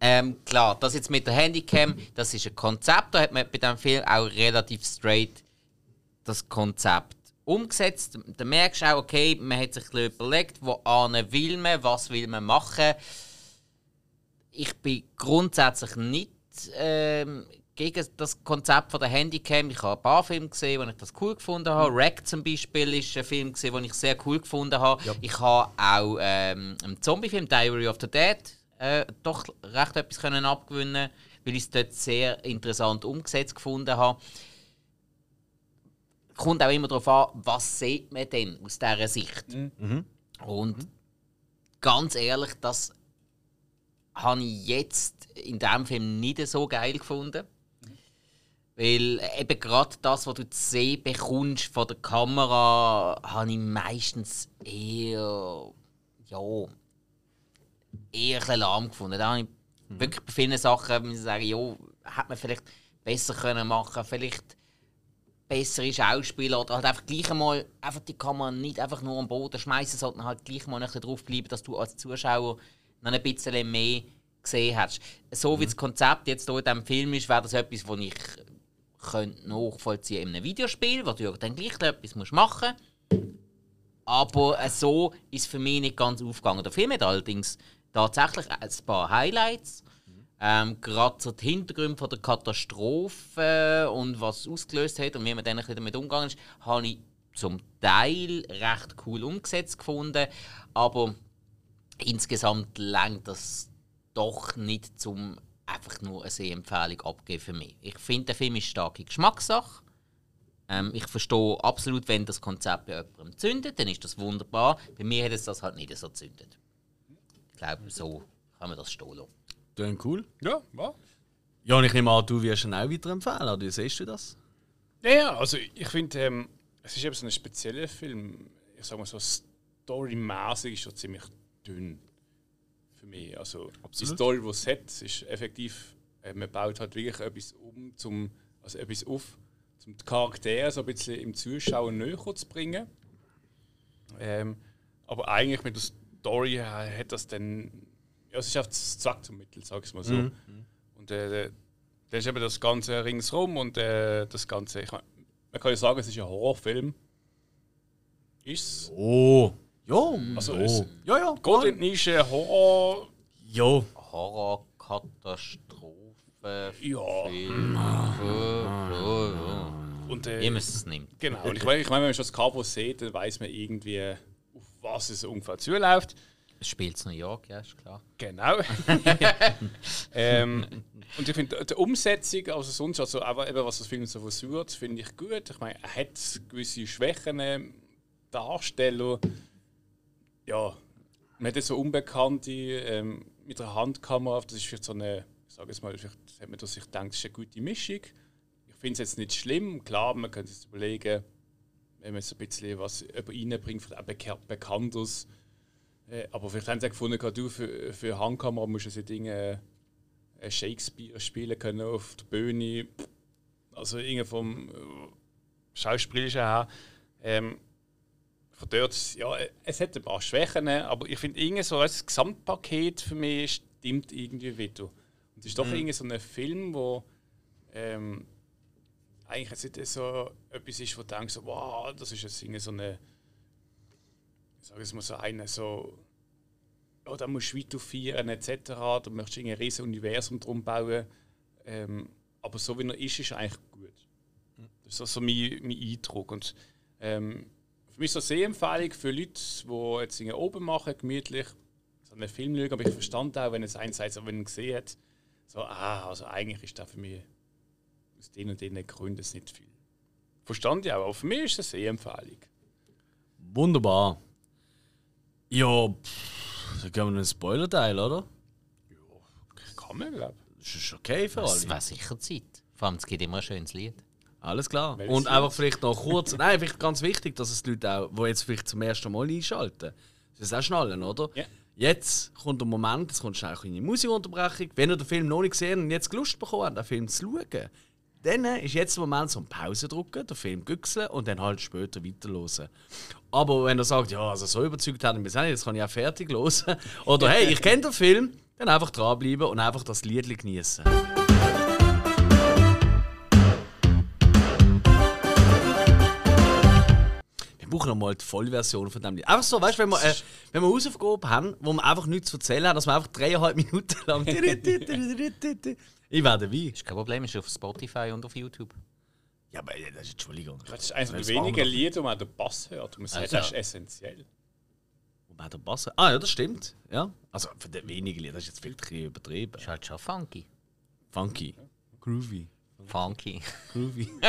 ähm, klar, das jetzt mit der Handycam, das ist ein Konzept, da hat man bei diesem Film auch relativ straight das Konzept umgesetzt. Da merkst du auch, okay, man hat sich ein bisschen überlegt, wo will man, was will man machen. Ich bin grundsätzlich nicht ähm, gegen das Konzept von der Handycam. Ich habe ein paar Filme gesehen, wo ich das cool gefunden habe. Rack zum Beispiel ist ein Film, gesehen, den ich sehr cool gefunden habe. Ich habe auch ähm, einen Zombie-Film, Diary of the Dead, äh, doch recht etwas können abgewinnen, weil ich es dort sehr interessant umgesetzt gefunden habe. Kommt auch immer darauf an, was sieht man denn aus dieser Sicht. Und ganz ehrlich, das habe ich jetzt in diesem Film nicht so geil gefunden. Weil eben gerade das, was du zu sehen bekommst von der Kamera, habe ich meistens eher, ja, eher ein bisschen lahm gefunden. Da habe ich wirklich bei vielen Sachen muss ich sagen, ja, hätte man vielleicht besser können machen vielleicht bessere Schauspieler oder halt einfach gleich einmal einfach die Kamera nicht einfach nur am Boden schmeißen, sondern halt gleich mal ein bisschen drauf bleiben, dass du als Zuschauer noch ein bisschen mehr gesehen hast. So wie das Konzept jetzt hier in diesem Film ist, wäre das etwas, was ich könnte nachvollziehen in einem Videospiel, wo du dann gleich etwas machen musst. Aber äh, so ist für mich nicht ganz aufgegangen. Der Film hat allerdings tatsächlich ein paar Highlights. Ähm, Gerade so die Hintergründe von der Katastrophe und was es ausgelöst hat und wie man dann damit umgegangen ist, habe ich zum Teil recht cool umgesetzt gefunden. Aber insgesamt langt das doch nicht zum einfach nur eine Sehempfehlung abgeben für mich. Ich finde, der Film ist starke Geschmackssache. Ähm, ich verstehe absolut, wenn das Konzept bei jemandem zündet, dann ist das wunderbar. Bei mir hat es das halt nicht so zündet. Ich glaube, so kann man das stehen lassen. Dann cool. Ja, ja. Ja, und ich nehme an, du wirst ihn auch weiterempfehlen, oder wie siehst du das? Ja, ja, also ich finde, ähm, es ist eben so ein spezieller Film. Ich sag mal so, storymäßig ist schon ziemlich dünn für mich. Also die Story, die es hat, ist effektiv, äh, man baut halt wirklich etwas um, zum, also etwas auf, um die Charaktere so ein bisschen im Zuschauer näher zu bringen. Ähm, aber eigentlich mit der Story äh, hat das dann, ja, es ist einfach das Zack zum Mittel, sag ich mal so. Und äh, da ist eben das Ganze ringsrum und äh, das Ganze, ich man kann ja sagen, es ist ein Horrorfilm. Ist Oh. Ja, Also es- ja, ja. Geht in die Nische Horror. Ja. Horror, Katastrophe, Ja. Film. Und, äh, Wie man es nimmt. Genau. Und ich meine, ich mein, wenn man schon das Cover sieht, dann weiß man irgendwie, auf was es ungefähr zuläuft. Es spielt in New York, ja, ist klar. Genau. ähm, und ich finde, die Umsetzung, also sonst, also aber eben, was das Film so versucht, finde ich gut. Ich meine, er hat gewisse Schwächen, ähm, Darsteller. Ja, man hat so Unbekannte ähm, mit der Handkamera, das ist vielleicht so eine, ich sage es mal, vielleicht hat man sich gedacht, das ist eine gute Mischung. Ich finde es jetzt nicht schlimm, klar, man könnte sich überlegen, wenn man so ein bisschen was über reinbringt, vielleicht auch Beka- Bekanntes. Äh, aber vielleicht haben sie gefunden, du für, für Handkamera musst du so Dinge äh, Shakespeare spielen können auf der Bühne. Also irgendwie vom äh, Schauspielerischen her. Ähm, von dort, ja, äh, es hat ein paar Schwächen, aber ich finde irgendwie so als Gesamtpaket für mich stimmt irgendwie wieder. Und Es ist doch irgendwie so ein Film, wo ähm, eigentlich jetzt nicht so etwas ist, wo du denkst, so, wow, das ist jetzt irgendwie so eine, ich sage es mal so eine, so, oh, da musst du weiter feiern etc. Du möchtest irgendwie ein riesiges Universum drum bauen. Ähm, aber so wie er ist, ist er eigentlich gut. Das ist so, so mein, mein Eindruck. Und, ähm, für mich ist das eine Sehempfehlung für Leute, die jetzt Dinge oben machen, gemütlich, so einen Film schauen. Aber ich verstand auch, wenn es einerseits, wenn man gesehen hat, so, ah, also eigentlich ist das für mich aus den und den Gründen nicht viel. Verstand ich auch, aber für mich ist das eine Sehempfehlung. Wunderbar. Ja, pff, dann gehen wir in den Spoiler-Teil, oder? Kann man, glaube Das ist okay für Das alle. wäre sicher Zeit. Vor allem, es gibt immer ein schönes Lied. Alles klar. Welches Und einfach vielleicht noch kurz, nein, vielleicht ganz wichtig, dass es die Leute auch, die jetzt vielleicht zum ersten Mal einschalten, das auch schnallen, oder? Ja. Jetzt kommt der Moment, jetzt kommt schnell eine Musikunterbrechung. Wenn ihr den Film noch nicht gesehen und jetzt Lust bekommen habt, den Film zu schauen, dann ist jetzt der Moment zum Pause drücken, den Film güchseln und dann halt später weiterhören. Aber wenn ihr sagt, ja, also so überzeugt hat mich auch nicht, jetzt kann ich auch fertig hören. Oder hey, ich kenne den Film, dann einfach dranbleiben und einfach das Lied genießen. Wir brauchen noch mal die Vollversion von dem Lied. Einfach so, weißt du, wenn wir, äh, wenn wir Hausaufgaben haben, wo wir einfach nichts zu erzählen haben, dass wir einfach dreieinhalb Minuten lang. ich wäre dabei. Ist kein Problem, ist auf Spotify und auf YouTube. Ja, aber äh, das ist Entschuldigung. Das ist eines der wenigen. Lieder, wo man den Bass hört. Man sagt, Also- das ist essentiell. Wobei der Bass. Ah, ja, das stimmt. Ja. Also für die wenigen Lieder, das ist jetzt viel zu übertrieben. Ist halt schon funky. Funky. Groovy. Funky. Groovy.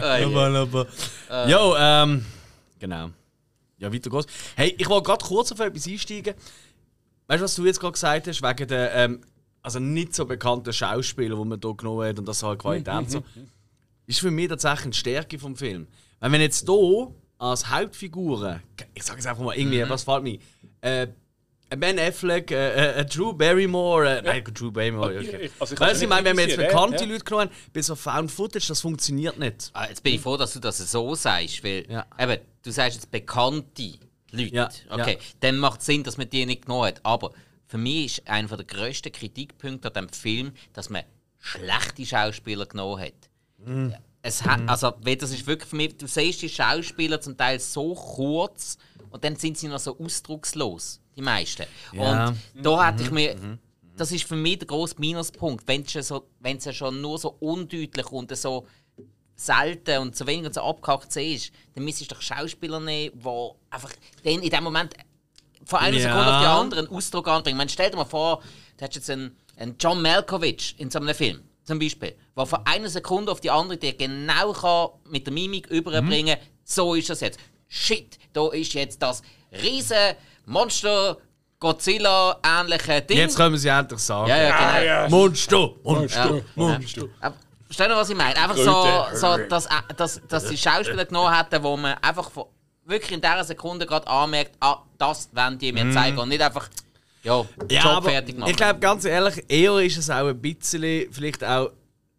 Ah, ja. aber, aber. Jo, ähm. Genau. Ja, weiter geht's. Hey, ich wollte gerade kurz auf etwas einsteigen. Weißt du, was du jetzt gerade gesagt hast, wegen der ähm, also nicht so bekannten Schauspieler, die man hier genommen hat und das halt Qualität so. Ist für mich tatsächlich eine Stärke vom Film. Weil wenn jetzt hier als Hauptfiguren, ich sage es einfach mal irgendwie, was fällt mir? Äh, Ben Affleck, äh, äh, Drew Barrymore, äh, nein, Drew Barrymore, okay. Ich- also ich du, ich meine, wenn wir jetzt bekannte ja. Leute genommen haben, bei so Found Footage, das funktioniert nicht. Ah, Jetzt bin ich froh, dass du das so sagst, weil Ja. eben, du sagst jetzt bekannte Leute. Ja, Okay, ja. dann macht es Sinn, dass man die nicht genommen hat. Aber für mich ist einer der grössten Kritikpunkte an diesem Film, dass man schlechte Schauspieler genommen hat. Mhm. Es hat, also, weil das ist wirklich für mich, du siehst die Schauspieler zum Teil so kurz und dann sind sie noch so ausdruckslos, die meisten. Ja. Und da hätte ich mir, das ist für mich der grosse Minuspunkt, wenn es ja, so, ja schon nur so undeutlich und so selten und so wenig und so abgehackt ist, dann müsstest du doch Schauspieler nehmen, die einfach dann in dem Moment von einer Ja. Sekunde auf die andere einen Ausdruck anbringen. Man stell dir mal vor, du hättest jetzt einen, einen John Malkovich in so einem Film, zum Beispiel, der von einer Sekunde auf die andere dir genau kann mit der Mimik überbringen Mhm. so ist das jetzt. Shit, da ist jetzt das riesen Monster Godzilla-ähnliche Ding. Jetzt können wir sie endlich sagen. ja, ja, genau. ja. Monster! Monster! Ja. Monster! Aber Verstehst du, was ich meine? Einfach so, so dass, äh, dass, dass die Schauspieler genommen hätten, wo man einfach von, wirklich in dieser Sekunde gerade anmerkt, ah, das wollen die mir zeigen. Und nicht einfach, ja, Ja, Job aber fertig machen. ich glaube, ganz ehrlich, eher ist es auch ein bisschen vielleicht auch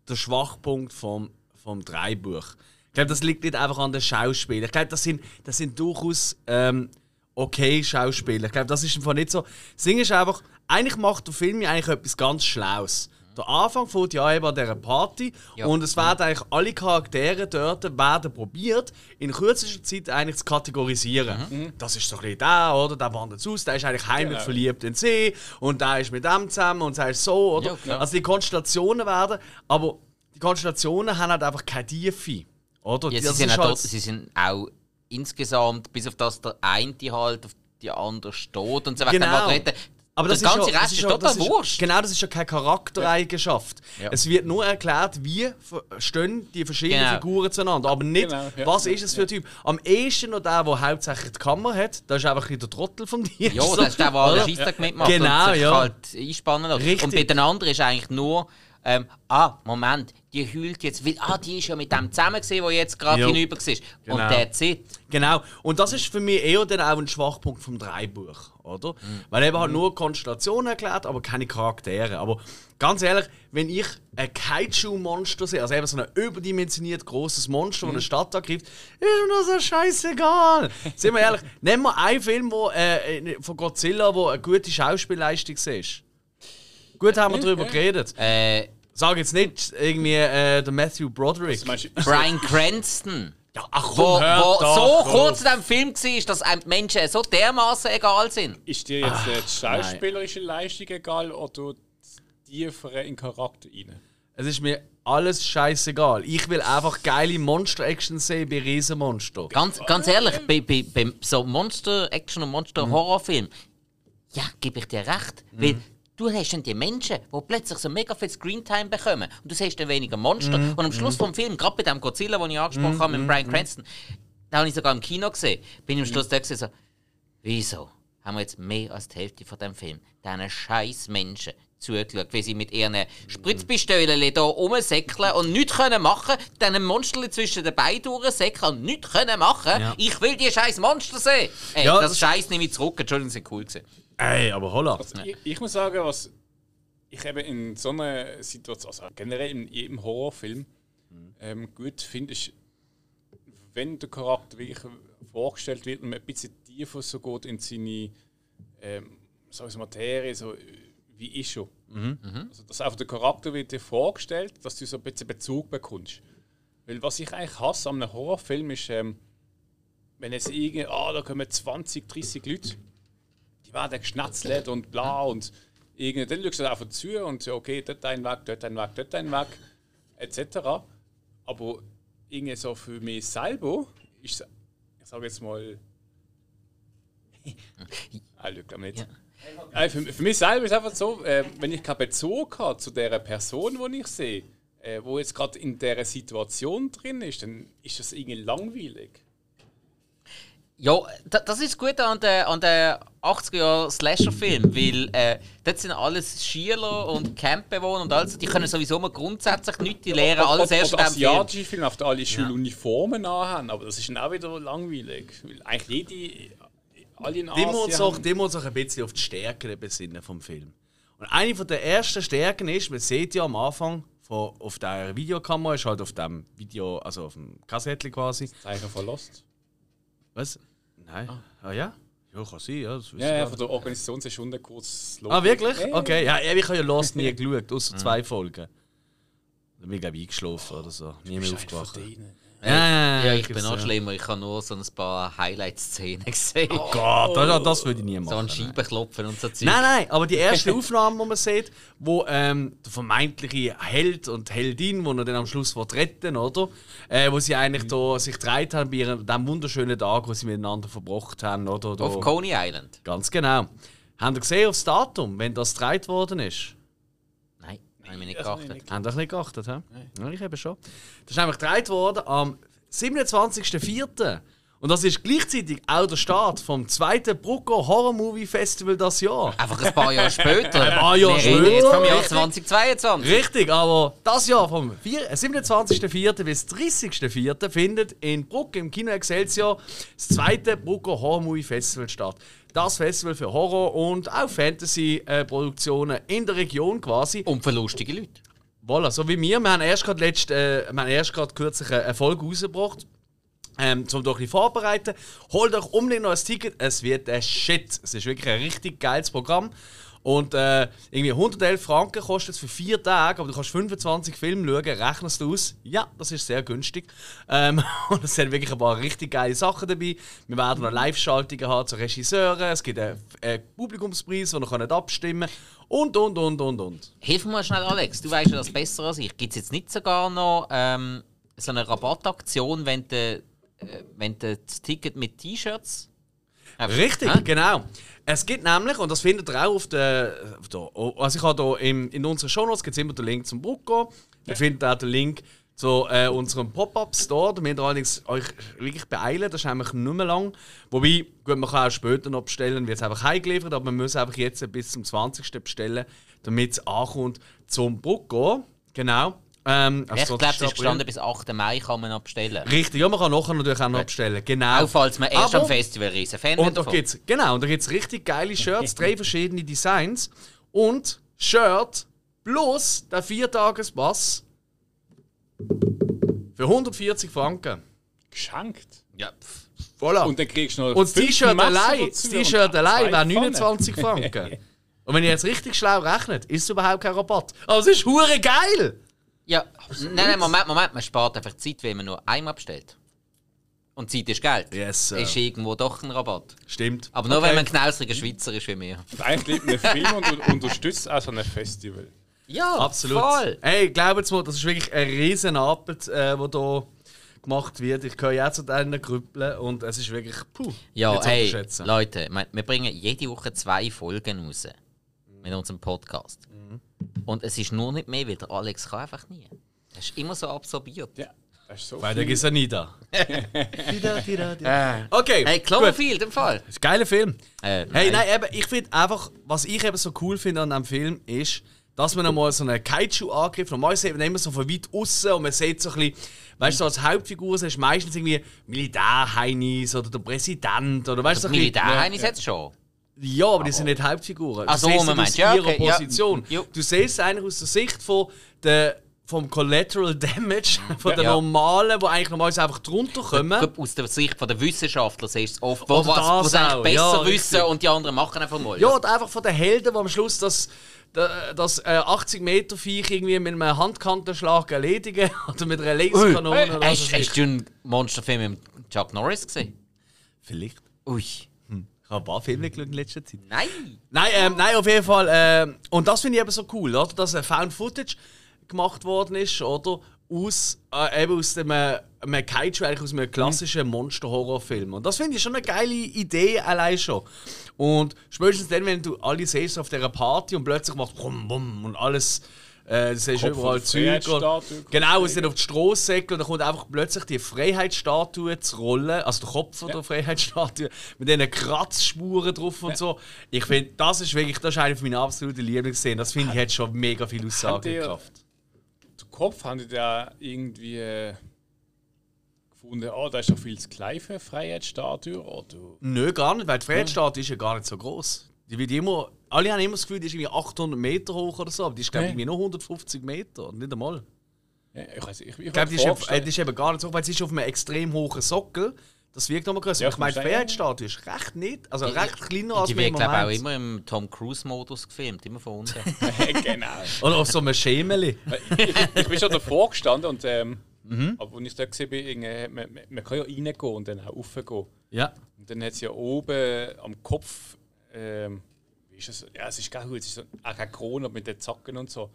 der Schwachpunkt vom, vom Dreibuch. Ich glaube, das liegt nicht einfach an den Schauspielern. Ich glaube, das sind, das sind durchaus ähm, okay Schauspieler. Ich glaube, das ist einfach nicht so. Das Ding ist einfach, eigentlich macht der Film ja eigentlich etwas ganz Schlaues. Der Anfang fängt ja eben an dieser Party Ja. und es werden eigentlich alle Charaktere dort werden probiert, in kürzester Zeit eigentlich zu kategorisieren. Das ist so ein bisschen der, oder? Der wandert aus, der ist eigentlich heimlich Genau. verliebt in sie und der ist mit dem zusammen und der ist so, oder? Ja, also die Konstellationen werden, aber die Konstellationen haben halt einfach keine Tiefe, oder? ja, sie, sind halt- sie sind auch insgesamt, bis auf das der eine halt auf die andere steht und so weiter. Genau. Aber der das ganze ist ja, Rest das ist ja- total das wurscht. Genau, das ist ja keine Charaktereigenschaft. Ja. Es wird nur erklärt, wie stehen die verschiedenen Genau. Figuren zueinander. Aber nicht, Genau, ja. was ist es für ein Typ. Am ehesten noch der, der hauptsächlich die Kamera hat, das ist einfach ein der Trottel vom Dienst. Ja, das ist der, der alle? Scheissdreck mitmacht Genau, und sich ja. halt einspannen lässt. Richtig. Und bei den anderen ist eigentlich nur, ähm, ah, Moment, die heult jetzt, weil, ah, die ist ja mit dem zusammen gewesen, der jetzt gerade hinüber war. Genau. Und der zieht. Genau. Und das ist für mich eher dann auch ein Schwachpunkt vom Dreibuch, oder? Weil eben halt nur Konstellationen erklärt, aber keine Charaktere. Aber ganz ehrlich, wenn ich ein Kaiju-Monster sehe, also eben so ein überdimensioniert großes Monster, das eine Stadt angreift, ist mir das so scheißegal. Sind wir ehrlich, nehmen wir einen Film wo, äh, von Godzilla, wo eine gute Schauspielleistung ist. Gut haben wir darüber geredet. Äh, Sag jetzt nicht irgendwie äh, der Matthew Broderick. Was meinst du? Brian Cranston. Ja, ach Wo, hör wo doch so auf. kurz in diesem Film war, dass einem die Menschen so dermaßen egal sind. Ist dir jetzt äh, die schauspielerische Leistung egal oder das Tiefere in Charakter rein? Es ist mir alles scheißegal. Ich will einfach geile Monster-Action sehen bei Riesenmonster. Ganz, ganz ehrlich, bei, bei, bei so Monster-Action und Mhm. Monster-Horrorfilm, ja, gebe ich dir recht. Weil du hast dann die Menschen, die plötzlich so mega viel Screentime bekommen. Und du siehst dann weniger Monster. Mhm. Und am Schluss vom Film, gerade bei dem Godzilla, den ich angesprochen habe, mit Brian Cranston, den habe ich sogar im Kino gesehen, bin ich am Schluss da gewesen, so, wieso haben wir jetzt mehr als die Hälfte von dem Film diesen scheiß Menschen zugeschaut, wie sie mit ihren Spritzpistolen da rumsäckeln und nichts können machen, dann ein Monster zwischen den Beinen durchsäckeln und nichts können machen. Ja. Ich will die scheiß Monster sehen. Ey, Ja, das das- Scheiß nehme ich zurück. Entschuldigung, sie sind cool gewesen. Ey, aber holla. Also ich, ich muss sagen, was ich eben in so einer Situation, also generell in jedem Horrorfilm, ähm, gut finde, ist, wenn der Charakter wirklich vorgestellt wird und man ein bisschen tiefer so geht in seine ähm, so Materie, so wie ist schon. Also, dass einfach der Charakter wird dir vorgestellt, dass du so ein bisschen Bezug bekommst. Weil was ich eigentlich hasse an einem Horrorfilm ist, ähm, wenn jetzt irgendwie, ah, da kommen 20, 30 Leute die werden geschnetzelt und bla und irgendwie, dann schaust du einfach zu und so, okay, dort ein Weg, dort ein Weg, dort ein Weg, etc. Aber irgendwie so für mich selber ist es, ich sage jetzt mal, ah, nicht. Äh, für, für mich selber ist es einfach so, äh, wenn ich keinen Bezug habe zu der Person, die ich sehe, äh, wo jetzt gerade in dieser Situation drin ist, dann ist das irgendwie langweilig. Ja, da- das ist gut an den, an den 80er-Jahre-Slasher-Film, weil äh, dort sind alles Schüler und Campbewohner und alles, die können sowieso mal grundsätzlich nichts, die lernen alles erst in Oder diesem Film. asiatische Filme, auf die alle Schuluniformen anhaben, aber das ist dann auch wieder langweilig. Weil eigentlich jede, alle in muss uns Asien auch, haben- uns auch ein bisschen auf die Stärken besinnen vom Film. Und eine von der ersten Stärken ist, man sieht ja am Anfang von, auf der Videokamera, ist halt auf dem Video, also auf dem Kassettchen quasi. Zeichen von Lost. Was? Nein. Ah, ja? Ja, kann sein, ja. Das Ja, ja, von der Organisation ist schon kurz Logo. Ah, wirklich? Ja. Okay, ja, ich habe ja Lost nie geschaut, außer zwei Folgen. Da bin ich, glaube ich, eingeschlafen oder so. Nie mehr aufgewacht. Ja, ja, ich bin noch ja. schlimmer, ich habe nur so ein paar Highlight-Szenen gesehen. Oh Gott, das, das würde ich nie machen. so an. Scheiben klopfen und so Zeug. Nein, nein, aber die erste Aufnahme, die man sieht, wo ähm, der vermeintliche Held und Heldin, wo er dann am Schluss retten, oder? Äh, wo sie eigentlich da sich gedreht haben bei ihrem, dem wunderschönen Tag, wo sie miteinander verbracht haben, oder? Da. Auf Coney Island. Ganz genau. Habt ihr gesehen aufs Datum, wenn das gedreht worden ist? Nein, habe ich nicht Das ich geachtet. Habt ihr nicht geachtet, hä? Ja, ich eben schon. Das ist nämlich gedreht worden am 27.04. Und das ist gleichzeitig auch der Start vom zweiten Brucker Horror Movie Festival das Jahr. Einfach ein paar Jahre später. Ein paar Jahre Wir reden jetzt später, vom Jahr richtig. 2022. Richtig, aber das Jahr vom vier- äh, 27.04. bis 30.04. findet in Bruck im Kino Excelsior das zweite Brucker Horror Movie Festival statt. Das Festival für Horror und auch Fantasy-Produktionen in der Region quasi. Und für lustige Leute. Voilà, so wie wir. Wir haben erst gerade letzt, äh, wir haben erst gerade kürzlich eine Folge rausgebracht. Ähm, zum doch ein vorbereiten. Holt euch unbedingt noch ein Ticket. Es wird ein Shit. Es ist wirklich ein richtig geiles Programm. Und äh, irgendwie 111 Franken kostet es für vier Tage, aber du kannst 25 Filme schauen, rechnest du aus. Ja, das ist sehr günstig. Ähm, und es sind wirklich ein paar richtig geile Sachen dabei. Wir werden noch Live-Schaltungen haben zu Regisseuren. Es gibt einen, einen Publikumspreis, den ihr könnt abstimmen Und, und, und, und, und. Hilf mir mal schnell, Alex. Du weißt ja das besser als ich. Gibt es jetzt nicht sogar noch ähm, so eine Rabattaktion, wenn du, wenn du das Ticket mit T-Shirts? Richtig, Hä? genau. Es gibt nämlich, und das findet ihr auch auf der. Auf der also, ich habe hier in unseren Shownotes gibt's immer den Link zum Brucko. Ihr findet auch den Link zu äh, unserem Pop-Up-Store. Da müsst ihr allerdings euch wirklich beeilen, das ist nämlich nicht mehr lang. Wobei, gut, man kann auch später noch bestellen, wird es einfach heimgeliefert, aber man muss einfach jetzt bis zum 20. bestellen, damit es ankommt zum Brucko. Genau. Ähm, Ich glaube, 20. es ist gestanden, bis 8. Mai kann man abstellen. Richtig, ja, man kann nachher natürlich auch noch bestellen. Genau. Auch falls man erst Aber- am Festival riesen Fan und da davon. gibt's genau, und da gibt's richtig geile Shirts, drei verschiedene Designs und Shirt plus der Viertagespass für 140 Franken. Geschenkt. Ja. Voilà. Und dann kriegst du noch Und das T-Shirt allein, das und T-Shirt allein wäre Pfannen. 29 Franken. Und wenn ihr jetzt richtig schlau rechnet, ist es überhaupt kein Rabatt. Aber es ist hure geil! Ja, nein, nein, Moment, Moment. Man spart einfach Zeit, wenn man nur einmal bestellt. Und Zeit ist Geld. Yes, sir. Ist irgendwo doch ein Rabatt. Stimmt. Aber nur Okay. wenn man ein knausriger Schweizer ist wie mir. Eigentlich liebt man Film und un- unterstützt auch so ein Festival. Ja, Absolut. voll. Hey, glaubt mir, das ist wirklich eine riesen Arbeit, äh, die hier gemacht wird. Ich gehöre ja zu diesen Grüppeln und es ist wirklich puh, Ja, hey. Leute, wir bringen jede Woche zwei Folgen raus. Mit unserem Podcast. Mhm. Und es ist nur nicht mehr, weil der Alex kann einfach nie. Er ist immer so absorbiert. Ja, das ist so Weil der viel. ist ja nie da. Okay, Hey. Cloverfield im Fall. Das ist ein geiler Film. Äh, Hey, nein, eben, ich finde einfach, was ich eben so cool finde an diesem Film ist, dass man einmal so einen Kaiju angreift. Normal sieht man immer so von weit außen und man sieht so ein bisschen, weißt du, so als Hauptfigur ist meistens irgendwie Militärheinis oder der Präsident oder weißt du, so ein bisschen- Militärheinis jetzt schon. Ja, aber die sind nicht Hauptfiguren. Ach Du so, meint, aus ja, ihrer okay, ja. Position. Jo. Du siehst es eigentlich aus der Sicht von der, vom Collateral Damage, von den Ja. Normalen, die eigentlich normalerweise einfach drunter kommen. Aus der Sicht der Wissenschaftler siehst du es oft, wo, was, sie eigentlich besser ja, wissen richtig. und die anderen machen einfach mal. Ja, oder einfach von den Helden, die am Schluss das, das, äh, 80 Meter Viech irgendwie mit einem Handkantenschlag erledigen oder mit einer Laserkanone Hey, was hast, hast du einen Monsterfilm mit Chuck Norris gesehen? Vielleicht. Ui. Ich habe ein paar Filme geschaut in letzter Zeit. Nein! Nein, ähm, nein, auf jeden Fall. ähm, und das finde ich eben so cool, oder? dass ein Found Footage gemacht worden ist, oder? Aus, äh, eben aus dem äh, einem Kaiju, eigentlich aus einem klassischen Monster-Horrorfilm. Und das finde ich schon eine geile Idee allein schon. Und spätestens dann, wenn du alle siehst auf dieser Party und plötzlich macht bum, bum und alles, äh, du siehst überall Zeug. Genau, es sind auf die Straße säckeln und dann kommt einfach plötzlich die Freiheitsstatue zu rollen, also der Kopf von der Freiheitsstatue, mit diesen Kratzspuren drauf und so. Ich finde, das ist wirklich, das ist eine meiner absoluten Lieblingsszenen. Das finde ich hat schon mega viel Aussagekraft. Den Kopf haben die da irgendwie äh, gefunden, oh, da ist doch viel zu klein für eine Freiheitsstatue. Oder Nö, gar nicht, weil die Freiheitsstatue ist ja gar nicht so groß. Die wird immer, alle haben immer das Gefühl, die ist irgendwie 800 Meter hoch oder so, aber die ist, glaube ich, Nee. irgendwie nur 150 Meter, nicht einmal. ja, ich weiß ich, ich, Ich glaube, die, ist eben- äh, die ist eben gar nicht so hoch, weil sie ist auf einem extrem hohen Sockel. Das wirkt nochmal größer. Ja, ich meine, die. Freiheitsstatue ist recht nicht, also recht kleiner als Die wird, glaube ich, auch immer im Tom Cruise-Modus gefilmt, immer von unten. genau. Oder auf so einem Schemeli. ich bin schon davor gestanden und ähm, Mhm. aber als ich da gesehen bin, man, man, man kann ja reingehen und dann auch raufgehen. Ja. Und dann hat es ja oben am Kopf, ähm, ist das? Ja, es ist gar gut, es ist so, auch keine Krone mit den Zacken und so.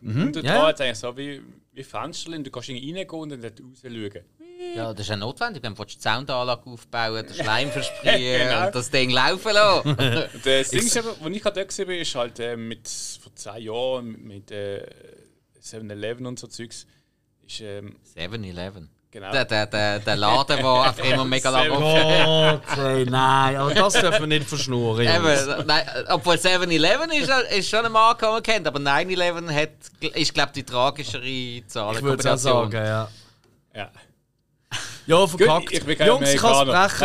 Und Mhm. ja, ja. war es eigentlich so wie, wie Fensterchen, du kannst reingehen und dann dort raus schauen. ja, das ist ja notwendig, wenn du die Soundanlage aufbauen den Schleim versprühen Genau. und das Ding laufen lassen. Und das Ding ist aber, als ich gesehen bin, ist halt äh, mit vor zehn Jahren mit äh, 7-Eleven und so Zeugs. Ist, ähm, 7-Eleven. Genau. Der, der, der, der Laden, der einfach immer mega lang offen Gott, ey, nein, aber das dürfen wir nicht verschnurren. Eben, nein, obwohl 7-Eleven ist, ist schon eine Marke, die man kennt, aber 9-11 hat- ist, glaube ich, die tragischere Zahl. Ich würde es auch sagen, ja. Ja. Ja, verkackt. ich bin kein Jungs, ich kann es.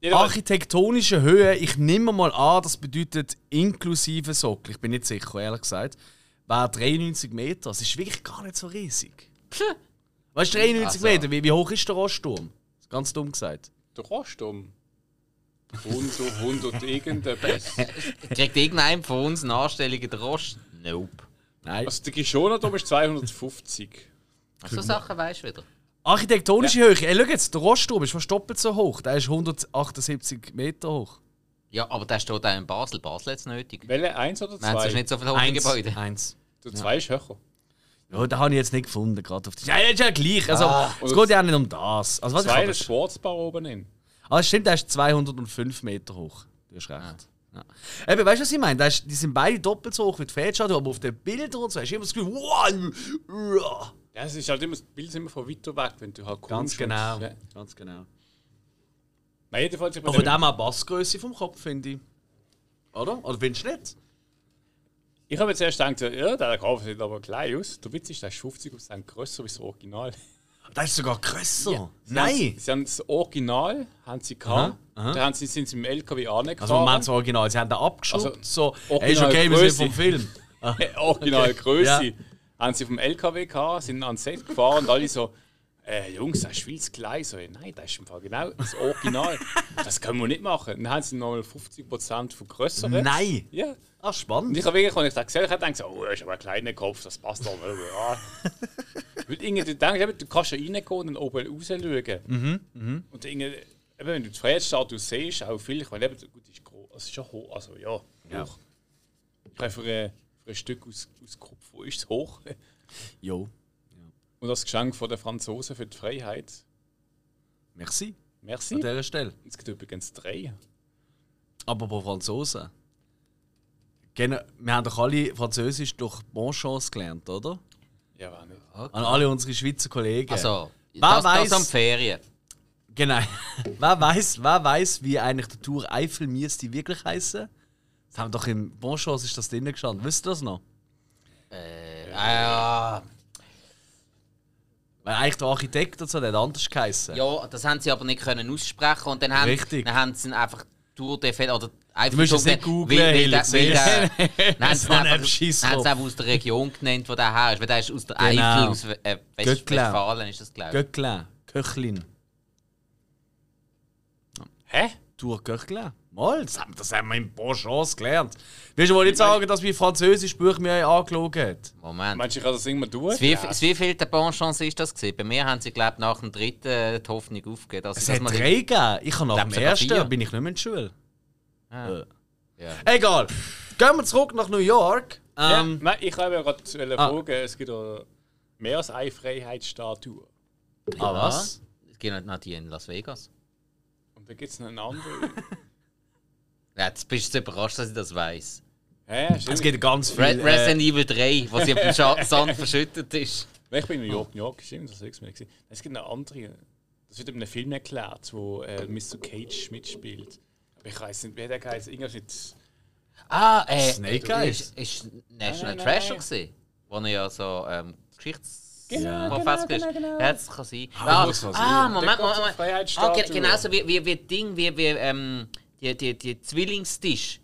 Jedenfalls- Architektonische Höhe, ich nehme mal an, das bedeutet inklusive Sockel. Ich bin nicht sicher, ehrlich gesagt. Wäre 93 Meter. Das ist wirklich gar nicht so riesig. Weißt du, 93 Also. Meter, wie, wie hoch ist der Rosturm? Ganz dumm gesagt. Der Rostum. 100, 100 irgendetwas. Kriegt irgendein von uns eine Anstellung in der Rost? Nope. Nein. Also der Gischonerturm ist 250. So Sachen weißt du wieder. Architektonische Höhe. Ey, schau jetzt, der Rosturm ist fast doppelt so hoch. Der ist 178 Meter hoch. Ja, aber der steht auch in Basel. Basel hat es nötig. Welche? Eins oder Nein, es zwei? ist nicht so viele hohe Eins. Gebäude. Eins. Der zwei ist höher. Ja, den habe ich jetzt nicht gefunden, gerade auf die. Ja, ist ja gleich. Also, es und- geht ja auch nicht um das. Also, was ich Zwei ist Schwarzbar oben hin. Ah, stimmt, der ist 205 Meter hoch. Du hast recht. Ja. Eben, weißt du, was ich meine? Da ist- Die sind beide doppelt so hoch wie die Fährtschade, aber auf den Bildern und so hast du immer das Gefühl, wow! Ja, es ist halt immer, das Bild ist immer von weiter weg, wenn du halt kommst. Ganz genau. Ja. Ganz genau. Nein, jedenfalls. Aber dem auch Bassgröße vom Kopf, finde ich. Oder? Oder findest du nicht? Ich habe jetzt erst gedacht, so, ja, der Kopf sieht aber klein aus. Der Witz ist, der ist 50 Prozent grösser als das Original. Das ist sogar grösser. Sie haben, Nein! sie haben das Original haben sie gehabt. Da haben sie, sind sie im LKW angefahren. Also, Moment, das Original. Sie haben den abgeschraubt. Also, so, hey, ist Original okay, wir sind vom Film. Original Größe. Ja. Haben sie vom LKW gehabt, sind ans Set gefahren und alle so, äh, Jungs, das ist viel zu klein. So, nein, das ist im Fall genau das Original. das können wir nicht machen. Dann haben sie nochmal 50% vergrößert. Nein! Ja. Ah, Und spannend. ich habe wirklich, als ich das gesehen habe, gedacht, oh, das ist aber ein kleiner Kopf, das passt doch. Ja. Weil irgendwie, du denkst, du kannst ja reingehen und dann oben raus schauen. Und irgendwie, eben, wenn du die Freiheitsstatue siehst, auch viel, ich meine, eben, gut, ist groß, also ist schon hoch, also ja, Ja. Ich habe für, ein- für ein Stück aus, aus Kopf, wo ist es hoch? Jo. Und das Geschenk von den Franzosen für die Freiheit. Merci. Merci. An dieser Stelle. Es gibt übrigens drei. Aber bei Franzosen. Wir haben doch alle Französisch durch Bonchance gelernt, oder? Ja, war nicht. An alle unsere Schweizer Kollegen. Also, Wer das, weiss- das am Ferien. Genau. wer, weiß, wer weiß, wie eigentlich der Tour Eiffel müsste wirklich heißen? Das haben wir doch im Bonchance ist das drin gestanden. Wisst ihr das noch? Äh, ah, Weil eigentlich der Architekt und so, der hat anders geheißen. ja, das haben sie aber nicht können aussprechen und dann haben, Richtig. dann haben sie einfach Tour de Fête oder einfach es so nicht googlen, weil- weil weil siehst der- sie So haben sie einfach aus der Region genannt, wo der her ist. Weil der ist aus der Genau. Eifel, aus äh. Westfalen ist das, glaube ich. Göcklin. Köchlin. Hä? Tour Göcklin. Mal, das haben, das haben wir im Bonchance gelernt. Willst du wohl nicht sagen, dass wir Französisch Buch mir angeschaut haben? Moment. Meinst du, ich kann das irgendwann durch? Das wie, das wievielte Bonchance ist das gewesen? Bei mir haben sie, glaube ich, nach dem dritten äh, die Hoffnung aufgegeben. Dass Es hat man- drei gegeben. Ich habe nach dem ersten bin ich nicht mehr in der Schule. Ah, Äh. ja. Egal. Gehen wir zurück nach New York. Ja, Ähm, nein, ich habe ja gerade Ah. fragen, es gibt ja mehr als eine Freiheitsstatue. ah, was? Es gibt noch die in Las Vegas. Und dann gibt es noch eine andere. Ja, jetzt bist du überrascht, dass ich das weiß. Hä? Es gibt ganz Re viele. Resident Evil 3, wo sie auf dem Sand verschüttet ist. Ich bin in New York, New York, stimmt, das Mal gesehen. Es gibt eine andere. Das wird in einem Film erklärt, wo äh, Mr. Cage mitspielt. Aber ich weiß nicht, wer der heißt. Irgendwas mit. Ah, äh, Snake äh, Eyes? Ist, ist National Nein, nein, Treasure gewesen, wo er ja so ähm, Geschichts... Genau, genau, ist. genau, genau. Ja, das kann sein. Ah, Ah, ah, sein. Moment, Moment, Moment. Ah, genauso wie, wie, wie Ding, wie, wie ähm, die, die, die Zwillingstisch.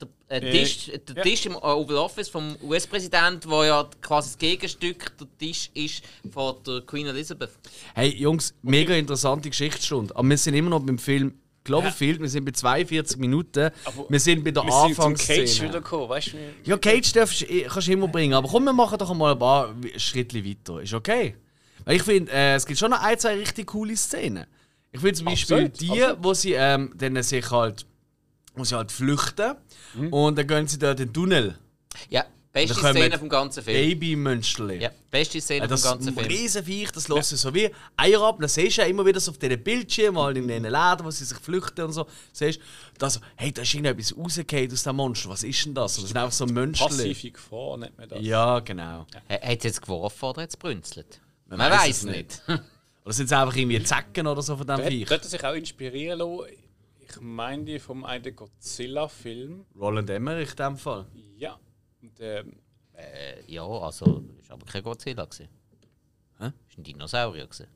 Der, äh, Äh, Tisch, der ja. Tisch im Oval Office vom US-Präsident, wo ja quasi das Gegenstück der Tisch ist von der Queen Elizabeth. Hey Jungs, mega interessante Geschichtsstunde. Aber wir sind immer noch beim Film Cloverfield. Wir sind bei 42 Minuten. Aber wir sind bei der Wir Anfangsszene. Cage wiedergekommen, weißt du? Ja, Cage darfst, kannst du immer bringen. Aber komm, wir machen doch mal ein paar Schritte weiter. Ist okay? Weil ich finde, äh, es gibt schon noch ein, zwei richtig coole Szenen. Ich finde zum Beispiel Absolut, die, absolut. wo sie ähm, dann sich halt, wo sie halt flüchten Mhm. und dann gehen sie dort in den Tunnel. Ja, beste Szene vom ganzen Film. Baby-Mönsterli. Ja, beste Szene Ja, das vom ganzen Film. Riesenviech, das lässt sich so wie Eier ab. Dann siehst du ja immer wieder so auf diesen Bildschirmen, mal in den Läden, wo sie sich flüchten und so. Siehst du, da so, hey, da ist irgendetwas rausgefallen aus dem Monster. Was ist denn das? Das sind einfach so Mönsterli. Passive Gefahr nennt man das. Ja, genau. Hat es jetzt geworfen oder hat es brünzelt? Man, weiß weiß es es nicht. nicht. Oder sind es einfach irgendwie Zecken oder so von diesem Der Viech? hat sich auch inspirieren lassen. Ich meine die vom einen Godzilla-Film. Roland Emmerich in dem Fall. Ja. Und, ähm, Äh, ja, also, ist aber kein Godzilla. Gewesen. Hä? Ist ein Dinosaurier. Gewesen.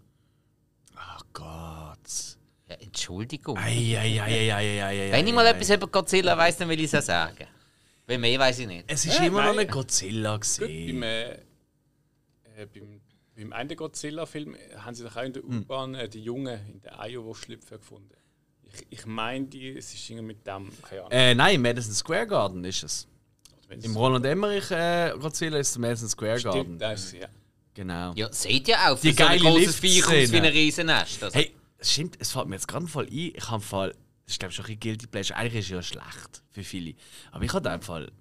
Oh Gott. Ja, Entschuldigung. Eieieiei. Wenn ich mal etwas über Godzilla weiß, dann will ich es auch sagen. Weil mehr weiß ich nicht. Es ist Äh, immer noch nein. nicht Godzilla gut, beim, gesehen. äh, äh, beim, beim einen Godzilla-Film haben sie doch auch in der U-Bahn äh, die Jungen in der Iowa-Schlüpfer gefunden. Ich, ich meine, die, es ist irgendwie mit dem, keine Ahnung. Äh, nein, Madison Square Garden ist es. Im Roland Emmerich äh, Godzilla ist es Madison Square Garden. Stimmt, das ist ja. Genau. Ja, seht ihr auch, Die so geile großes Viech aus wie ein Riesennest. Also, Hey, es stimmt, es fällt mir jetzt gerade voll ein. Ich habe Fall, das ist glaube ich schon ein Guilty Pleasure. Eigentlich ist es ja schlecht für viele. Aber ich habe den Fall,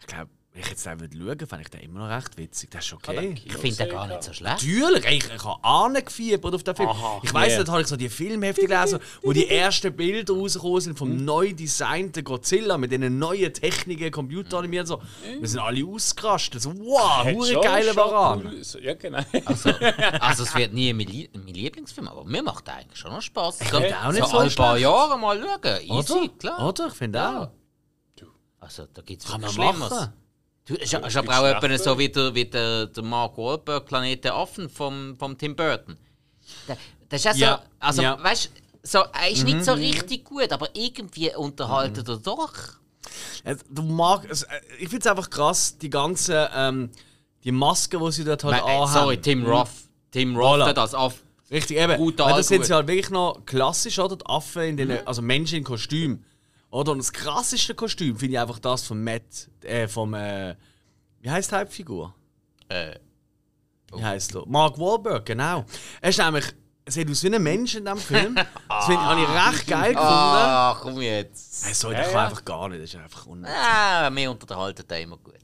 ich glaube, wenn ich jetzt den würde schauen, fand ich den immer noch recht witzig. Das ist okay. ich finde den gar nicht so schlecht. Natürlich, ich, ich habe angefiebert auf den Film. Aha, ich weiss yeah. nicht, habe ich so die Filmhefte gelesen, wo die ersten Bilder rausgekommen sind vom neu designten Godzilla mit diesen neuen Techniken, Computeranimiert so. Wir sind alle ausgerastet. So, wow, hure schon- geile schon Varan. cool- so- Ja, genau. Also, also es wird nie mein, Lie mein Lieblingsfilm, aber mir macht der eigentlich schon noch Spaß. So, finde auch nicht so so ein paar. Jahre mal schauen. Easy, Oder? klar. Oder? Ich finde Ja. auch. Also da gibt es Schlimmeres. machen. Ist, ist aber auch etwa so wie der, wie der, der Mark Wahlberg Planet der Affen vom, vom Tim Burton. Der, das ist auch Ja, so, also ja. weißt so, er ist nicht so richtig gut, aber irgendwie unterhaltet er doch. Äh, Du mag, es- äh, ich finde es einfach krass, die ganzen ähm, die Masken, die sie dort halt Nein, äh, anhaben. sorry, Tim Roth. Tim Roth Voilà. hat das auf. Richtig, eben. Brutal Weil das sind sie halt wirklich noch klassisch, oder? Die Affen in den, also Menschen in Kostüm. Oder? Und das krasseste Kostüm finde ich einfach das von Matt, äh, vom, äh, wie heißt die Hauptfigur? Äh, Wie heißt er? Mark Wahlberg, genau. Er ist nämlich, er sieht aus wie ein Mensch in diesem Film. Das finde ich, habe ich recht geil gefunden. ah, komm jetzt. Er soll Ja, ja. einfach gar nicht, das ist einfach unnötig. Ah, wir unterhalten da immer gut.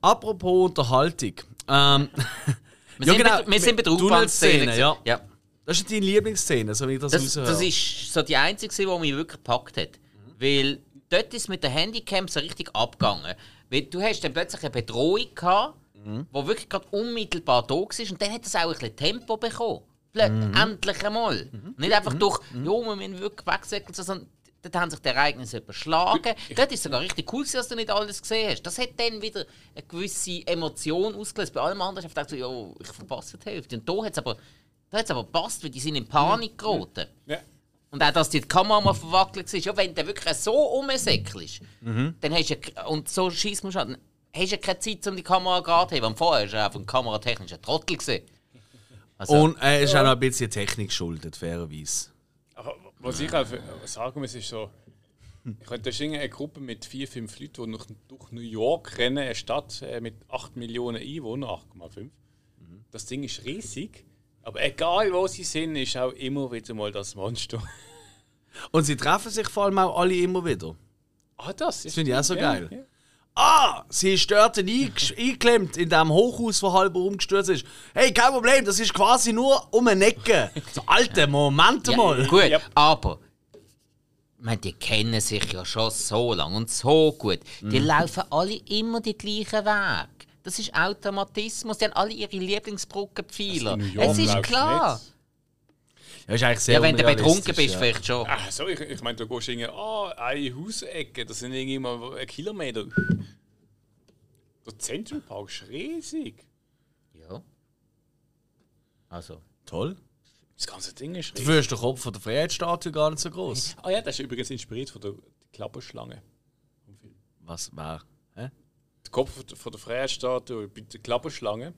Apropos Unterhaltung. Ähm, Wir, Ja, sind, genau, bei, wir sind bei der Tunnelszene, U-Bahn-Szene. ja. ja. das ist deine Lieblingsszene, so wie ich das, Das, raushöre. das ist so die einzige, die mich wirklich gepackt hat. Weil dort ist mit der Handycam so richtig abgegangen. Weil du hast dann plötzlich eine Bedrohung gehabt, die wirklich gerade unmittelbar da war. Und dann hat es auch ein bisschen Tempo bekommen. Plö- Endlich einmal. Nicht einfach durch, jo, wir müssen wirklich wegsäckeln, sondern dort haben sich die Ereignisse überschlagen. Dort ist es sogar richtig cool, dass du nicht alles gesehen hast. Das hat dann wieder eine gewisse Emotion ausgelöst. Bei allem anderen habe ich gedacht, so, jo, ich verpasse die Hälfte. Und da hat es aber, da hat's aber gepasst, weil die sind in Panik geraten. Ja. Und auch, dass die Kamera mal verwackelt war. Ja, wenn du wirklich so rumsäckelst, dann hast du ja, und so schießt man schon, dann hast du ja keine Zeit, um die Kamera gerade zu haben. Weil vorher war er einfach ein kameratechnischer Trottel. Gewesen. Also, Und er ist auch noch ein bisschen Technik geschuldet, fairerweise. Aber was ich auch sagen muss, ist so, ich könnte da eine Gruppe mit vier, fünf Leuten, die durch, durch New York rennen, eine Stadt äh, mit 8 Millionen Einwohnern, 8,5. Das Ding ist riesig, aber egal wo sie sind, ist auch immer wieder mal das Monster. Und sie treffen sich vor allem auch alle immer wieder. Ah, das ist finde ich auch so ja, geil. Ja. Ah, sie ist dort eingeklemmt in dem Hochhaus, das halb umgestürzt ist. Hey, kein Problem, das ist quasi nur um eine Ecke. So, alter, Moment ja, mal. Gut, Ja. aber ich meine, die kennen sich ja schon so lange und so gut. Die laufen alle immer den gleichen Weg. Das ist Automatismus. Die haben alle ihre Lieblingsbrückenpfeiler. Es ist klar. nicht. Ja, ist eigentlich sehr Ja, wenn du betrunken bist, ja. vielleicht schon. Ah, so, ich, ich meine, du gehst irgendwie, ah, eine Hausecke, das sind irgendwie mal ein Kilometer. Der Central Park ist riesig. Ja. Also. Toll. Das ganze Ding ist riesig. Dafür ist der Kopf von der Freiheitsstatue gar nicht so groß. Ah ja, das ist übrigens inspiriert von der Klapperschlange. Was war? Kopf von der- Freiheitsstatue bei der Klapperschlange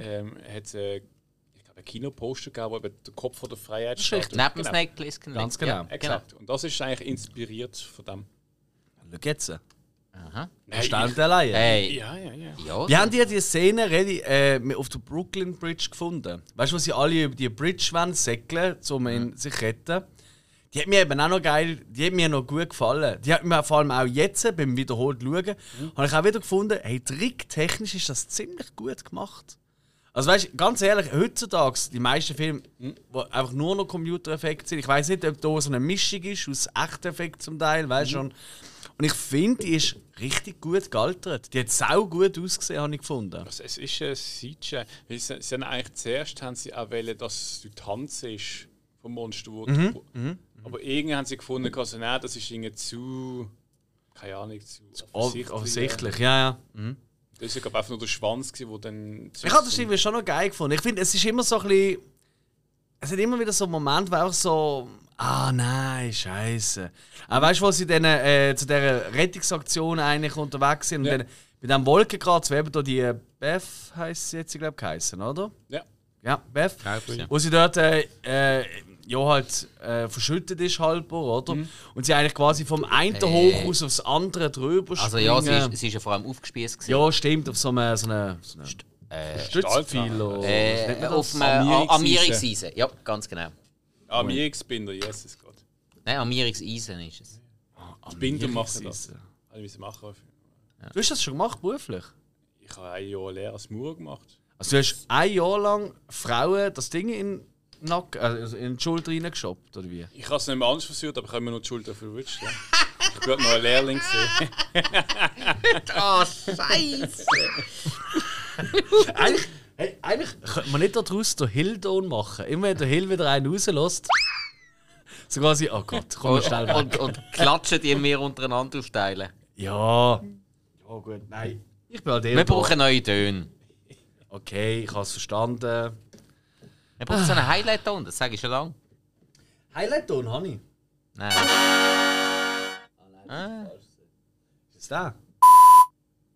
ähm, hat äh, ich glaube, ein Kinoposter gegeben, wo eben der Kopf von der Freiheitsstatue. richtig. Neben genau. Snake Plissken. Ganz genau. Ja, Exakt. Und das ist eigentlich inspiriert von dem. Schau jetzt. Aha. Erstaunt allein. Hey. Ja, ja, ja. Ja. Wie haben die die Szene ready, äh, auf der Brooklyn Bridge gefunden? Weißt du, wo sie alle über die Bridge wollen, säckeln, um in sich zu retten? Die hat mir eben auch noch geil, die hat mir noch gut gefallen. Die hat mir vor allem auch jetzt beim wiederholt schauen, habe ich auch wieder gefunden, hey, tricktechnisch ist das ziemlich gut gemacht. Also weißt du, ganz ehrlich, heutzutage, die meisten Filme, wo einfach nur noch Computereffekte sind, ich weiß nicht, ob da so eine Mischung ist aus echten Effekten zum Teil, weißt du schon. Und ich finde, die ist richtig gut gealtert. Die hat sau gut ausgesehen, habe ich gefunden. Also, es ist ein CGI. Weil Sie, sie haben eigentlich zuerst haben sie auch wollen, dass du Tanz ist vom Monster. Wo Aber irgendwie haben sie gefunden, also, nein, das ist irgendwie zu. Keine Ahnung, zu Offensichtlich, offensichtlich ja, ja. Das war glaub, einfach nur der Schwanz, der dann. Ich habe das irgendwie schon noch geil gefunden. Ich finde, es ist immer so ein bisschen. Es hat immer wieder so Momente, wo einfach so. Ah nein, scheiße. Aber weißt du, wo sie dann äh, zu dieser Rettungsaktion eigentlich unterwegs sind? Ja. Und dann bei diesem Wolkenkratz, wo eben da die Beth heisst sie jetzt, glaube ich, geheißen, oder? Ja. Ja, Beth. Ja. Wo sie dort äh, äh, ja halt äh, verschüttet ist halber, oder? Und sie eigentlich quasi vom einen Äh. Hochhaus aufs andere drüber Also ja, sie ist, sie ist ja vor allem aufgespießt. gewesen. Ja, stimmt, auf so einem so eine, so eine Stützpfeiler. Äh, auf einem Armierungseisen. Armierungseisen. Ja, ganz genau. Ah, Mierungsbinder, Jesus Gott. Nein, Armierungseisen ist es. Die Binder machen das. Habe ich machen. Du hast das schon gemacht, beruflich? Ich habe ein Jahr Lehre als Maurer gemacht. Also du hast ein Jahr lang Frauen das Ding in, Nacken, also in die Schulter reingeschoppt, oder wie? Ich habe es nicht mehr anders versucht, aber ich habe mir noch die Schulter verwünscht. Ja. Ich bin noch ein Lehrling. Ah, Scheiße! eigentlich, hey, eigentlich könnte man nicht daraus den Hillton machen. Immer wenn der Hill wieder einen rauslässt. So quasi, oh Gott, komm mal schnell weg. Und, und klatschen die mir untereinander aufteilen. Ja. Ja gut, nein. Ich bin halt Wir brauchen neue Töne. Okay, ich habe es verstanden. Wir brauchen so einen Highlight-Ton, das sage ich schon lange. Highlight-Ton habe ich. Nein. Ah, Ist das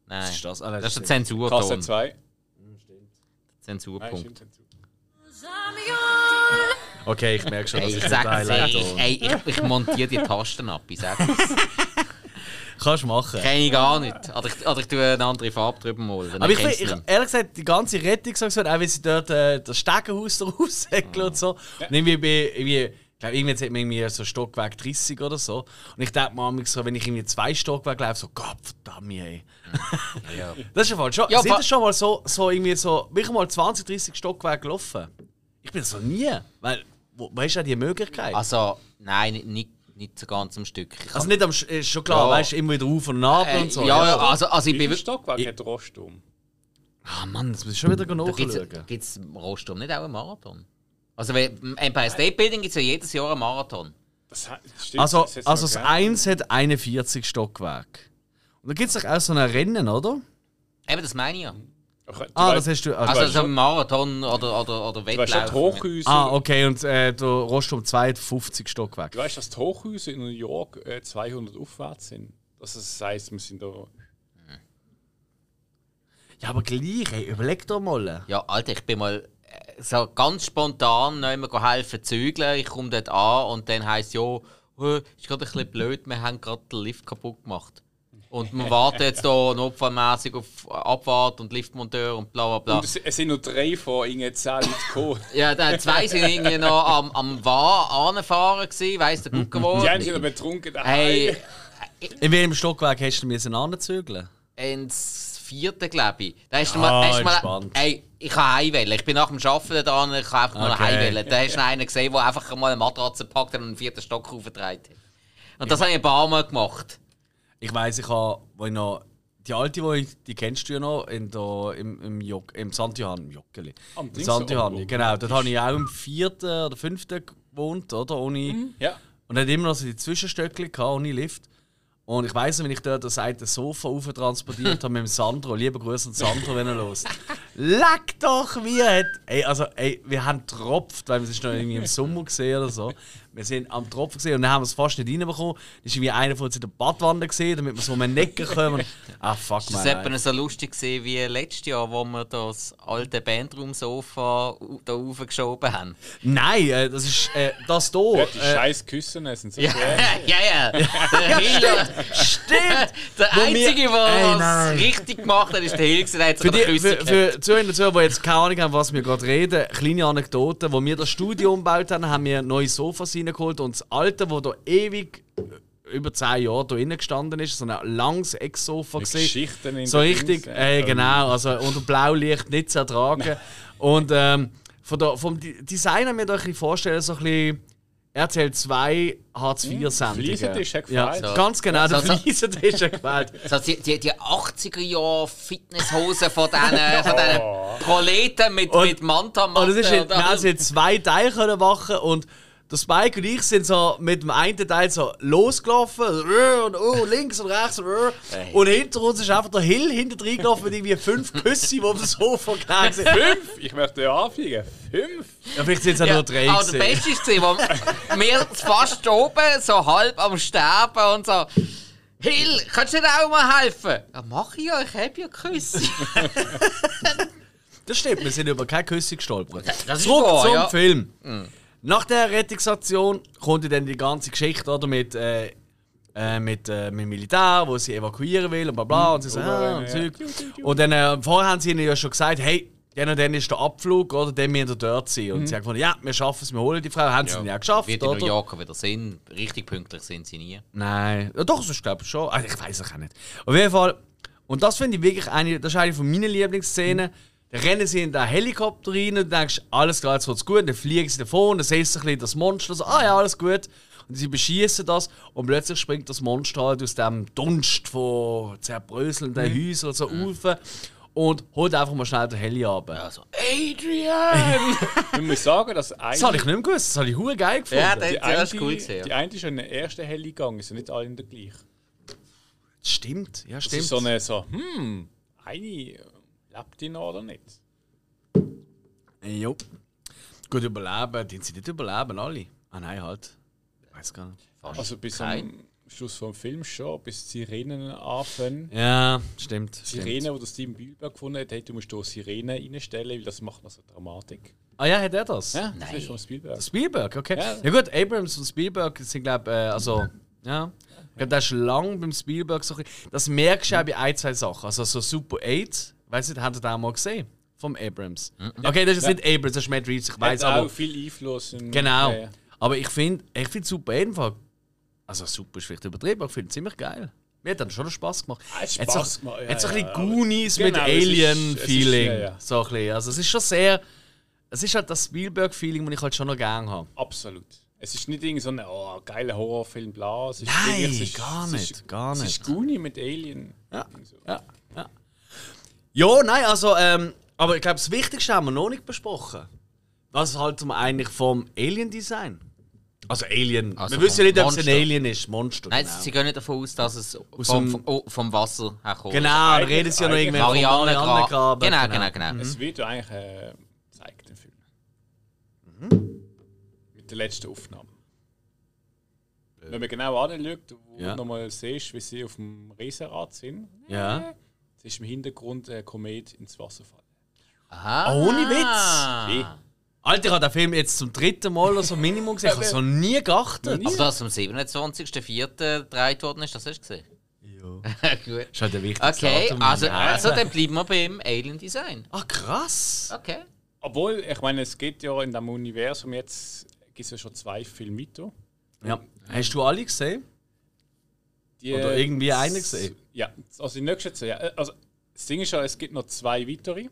nein. ist das? Ah, nein, das ist der das Kasse Zensurton. 2. Nein, Zensurpunkt. stimmt. Okay, ich merke schon, dass Ey, ich ich nicht sag Highlight ey, ey, ich, ich montiere die Tasten ab, ich sag's. Kannst du machen. Kenn ich gar nicht. Oder ich, oder ich tue eine andere Farbe drüber malen. Aber ich, ich, nicht. ehrlich gesagt, die ganze Rettungsaktion, auch wenn sie dort äh, das Stegenhaus da raussäckeln und so. Und irgendwie bei, irgendwie, ich glaube, irgendwann hat man irgendwie so Stockwerk 30 oder so. Und ich denke mir so, wenn ich irgendwie zwei Stockwerke laufe, so, Gott verdammt, ey. Ja. Das ist ja voll schon. Ja, sind ihr schon mal so, so irgendwie so, wirklich mal 20, 30 Stockwerke gelaufen? Ich bin das noch nie. Weil, wo, wo hast du ja die Möglichkeit? Also, Also, nein, nicht, nicht, so ganz am Stück. Ich hab- nicht am, Sch- ist schon klar, Ja. weißt du, immer wieder auf und ab äh, und so. ja, ja, also, also ich bin. Stockwerk hat Rostum? Ah Mann, das muss ich schon wieder nachschauen. gibt es Rostum nicht auch einen Marathon? Also, weil im Empire State Building gibt es ja jedes Jahr einen Marathon. Das stimmt, Also, das also das gegeben. 1 hat 41 Stockwerke. Und da gibt es doch auch so ein Rennen, oder? Eben, das meine ich ja. Du Ah, weißt- das hast du. Also, Also, so ein Marathon oder, oder, oder Du weißt, dass die Wettlauf. Hochhäuser, ah, okay, und äh, der Rostum 2 hat 50 Stockwerke. du weißt, dass die Hochhäuser in New York äh, 200 aufwärts sind. Also, das heisst, wir sind da. Ja, aber gleich, ey, überleg doch mal. Ja, Alter, ich bin mal äh, so ganz spontan noch immer helfen zügeln. Ich komme dort an und dann heisst ja, äh, ist gerade ein bisschen blöd, wir haben gerade den Lift kaputt gemacht. Und wir warten jetzt hier notfallmäßig auf Abfahrt und Liftmonteur und bla bla bla. Und es, sind nur drei von ihnen 10 Leuten gekommen. Ja, dann zwei sind irgendwie noch am, am War anfahren gewesen, weiss der Gucker wo. Die einen sind aber betrunken daheim. Hey, In welchem Stockwerk hast du müssen anzügeln? ins vierte, glaube ich. Da hast du Ah, mal, hast du mal, entspannt. ey, ich kann heimwählen. Ich bin nach dem Arbeiten da und ich kann einfach mal Okay. Da hast du einen gesehen, der einfach mal eine Matratze gepackt hat und einen vierten Stock aufgetragen hat. Und das habe ich ein paar Mal gemacht. Ich weiss, ich habe, wo ich noch. Die alte, wo ich, die kennst du ja noch, in der, im, im, Jog, im St. Johann, im Joggeli. Am Im St. Johann, genau. Dort habe ich auch im vierten oder fünften gewohnt, oder? Ohne, Ja. Und hat immer noch so die Zwischenstöckchen gehabt, ohne Lift. Und ich weiss, noch, wenn ich dort das eine Sofa rauf transportiert habe mit dem Sandro, lieber Grüße an Sandro, wenn er los. Leck doch, wie hat. Ey, also, ey, wir haben getropft, weil wir es noch irgendwie im Sommer gesehen oder so. Wir sind am Tropfen gesehen und dann haben wir es fast nicht reinbekommen. Da ist irgendwie einer von uns in der Badwanne gesehen, damit wir so um den Necken kommen. Ah, fuck, Das man. war etwa so lustig gewesen wie letztes Jahr, wo wir das alte Bandraum-Sofa da raufgeschoben haben. Nein, äh, das ist äh, das hier. Ja, die äh, scheiß Küssen sind so Ja, ja, ja. Der Hiller, Stimmt! der Einzige, der es richtig gemacht hat, ist der Hill. Der hat Für die, für, für Zuhörer und Zuhörer, die jetzt keine Ahnung haben, was wir gerade reden, kleine Anekdote. Wo wir das Studio umgebaut haben, haben wir neue Sofas reingeholt und das alte, das da ewig äh, über 10 Jahre da innen gestanden ist, so ein langes Ex-Sofa Mit gesehen. Geschichten in So richtig, äh, genau, also unter Blaulicht nicht zu ertragen. und ähm, von der, vom Design haben wir da ein bisschen vorstellen, so ein bisschen RTL 2 Hartz IV Sendungen. Fliesentisch hat ja, gefällt. So. ganz genau, der So, so. Hat gefällt. So, die, die, die 80er Jahre Fitnesshosen von diesen von diesen Proleten mit, Und- mit Manta Und es ist haben jetzt zwei Teile können machen und der Spike und ich sind so mit dem einen Teil so losgelaufen und oh, links und rechts und, und hinter uns ist einfach der Hill hinter drin gelaufen mit irgendwie fünf Küsse, die auf dem Sofa gelegen sind. Fünf? Ich möchte ja anfliegen. Fünf? Ja, vielleicht sind es ja, nur drei Aber der gewesen. Beste war, wo wir fast oben, so halb am Sterben und so. Hill, kannst du dir auch mal helfen? Ja, mach ich ja, ich habe ja Küsse. Das stimmt, wir sind über keine Küsse gestolpert. das ist Zurück wahr, zum ja. Film. Nach der Rettungsaktion kommt dann die ganze Geschichte oder, mit, äh, äh, mit, äh, mit dem Militär, wo sie evakuieren will und bla bla. Und sie so, ah, und, Überrennen, Zeug. und dann äh, vorher haben sie ihnen ja schon gesagt, hey, dann und dann ist der Abflug, oder? Dann müssen wir dort sein. Und sie haben gefunden, ja, wir schaffen es, wir holen die Frau. Haben sie dann ja geschafft, Wird in New oder? York wieder Sinn. Richtig pünktlich sind sie nie. Nein, ja, doch, das ist glaube ich schon. Also, ich weiß es auch nicht. Auf jeden Fall, und das finde ich wirklich eine, das ist eine von meinen Lieblingsszenen. Da rennen sie in den Helikopter rein und du denkst, alles klar, jetzt wird's gut. Dann fliegen sie davon, dann siehst du ein bisschen das Monster, so, ah ja, alles gut. Und sie beschießen das und plötzlich springt das Monster halt aus dem Dunst von zerbröselnden Häusern so rauf und holt einfach mal schnell den Heli ab. Also, Adrian! ich muss sagen, dass eine, Das habe ich nicht mehr gewusst, das habe ich hure geil gefunden. Ja, die, das eine, ist cool gewesen, ja. die eine ist in der ersten Heli gegangen, sind nicht alle in der gleichen. Stimmt, ja, Das stimmt. ist so eine so, hm, eine lebt die noch oder nicht? Jo. Gut überleben, die sie nicht überleben, alle. Ah nein, halt. Ich weiß gar nicht. fast Also bis kein. am Schluss vom Film schon, bis die Sirenen anfangen. Ja, stimmt. Sirene, stimmt. wo der Steven Spielberg gefunden hat, hey, du musst hier Sirene reinstellen, weil das macht noch so Dramatik. Ah ja, hat er das? Ja, das ist von Spielberg. Spielberg, okay. Ja. Ja, gut, Abrams und Spielberg sind, glaube ich, äh, also, ja. Ich glaube, das ist lang beim Spielberg so Das merkst du auch bei ein, zwei Sachen. Also so Super 8, weißt du, habt ihr den auch mal gesehen? Vom Abrams. Okay, das ist Ja. nicht Abrams, das ist Matt Reeves, ich weiß, auch aber. viel Einfluss. In, Genau. Ja, ja. Aber ich finde, ich finde Super 8 einfach. Also super ist vielleicht übertrieben, aber ich finde es ziemlich geil. Mir hat dann schon Spaß gemacht. Ah, es Hat Spaß so, gemacht, ja, hat so ein bisschen. Goonies Genau, mit es es Alien-Feeling. So ein bisschen. Also es ist schon sehr. Es ist halt das Spielberg-Feeling, das ich halt schon noch gerne habe. Absolut. Es ist nicht irgendwie so ein oh, geiler Horrorfilm, bla. Es ist Nein, es ist, gar es nicht, ist, gar Es nicht. ist Goonie mit Alien. Ja. So. Ja, ja. Nein, also, ähm, aber ich glaube, das Wichtigste haben wir noch nicht besprochen. Was halten wir eigentlich vom Alien-Design? Also Alien. Also wir wissen ja nicht, ob es ein. Alien ist. Monster. Nein, genau. sie gehen nicht davon aus, dass es dem- vom, vom, oh, vom Wasser herkommt. Genau, da reden sie ja noch irgendwie Marianne Marianengraben. Genau, genau, genau. Es wird ja eigentlich äh, gezeigt im Film. Mit der letzten Aufnahme. Wenn man genau anschaut, wo Ja. du nochmal siehst, wie sie auf dem Riesenrad sind, Ja. Es ist im Hintergrund ein Komet ins Wasser fallen. Aha. Ohne Witz. Wie? Alter, ich habe den Film jetzt zum dritten Mal oder so Minimum gesehen. Ich habe so nie geachtet. Aber dass am 27.04. gedreht worden ist, das hast du gesehen? Ja. Gut. ist halt der wichtigste Okay, Datum. also, also dann bleiben wir beim Alien Design. Ah, krass. Okay. Obwohl, ich meine, es geht ja in diesem Universum jetzt, gibt es ja schon zwei Filme. Ja. Hast du alle gesehen? Die, Oder irgendwie einen gesehen? Ja, also die nächsten zwei. Ja, äh, also, das Ding ist ja, es gibt noch zwei weitere.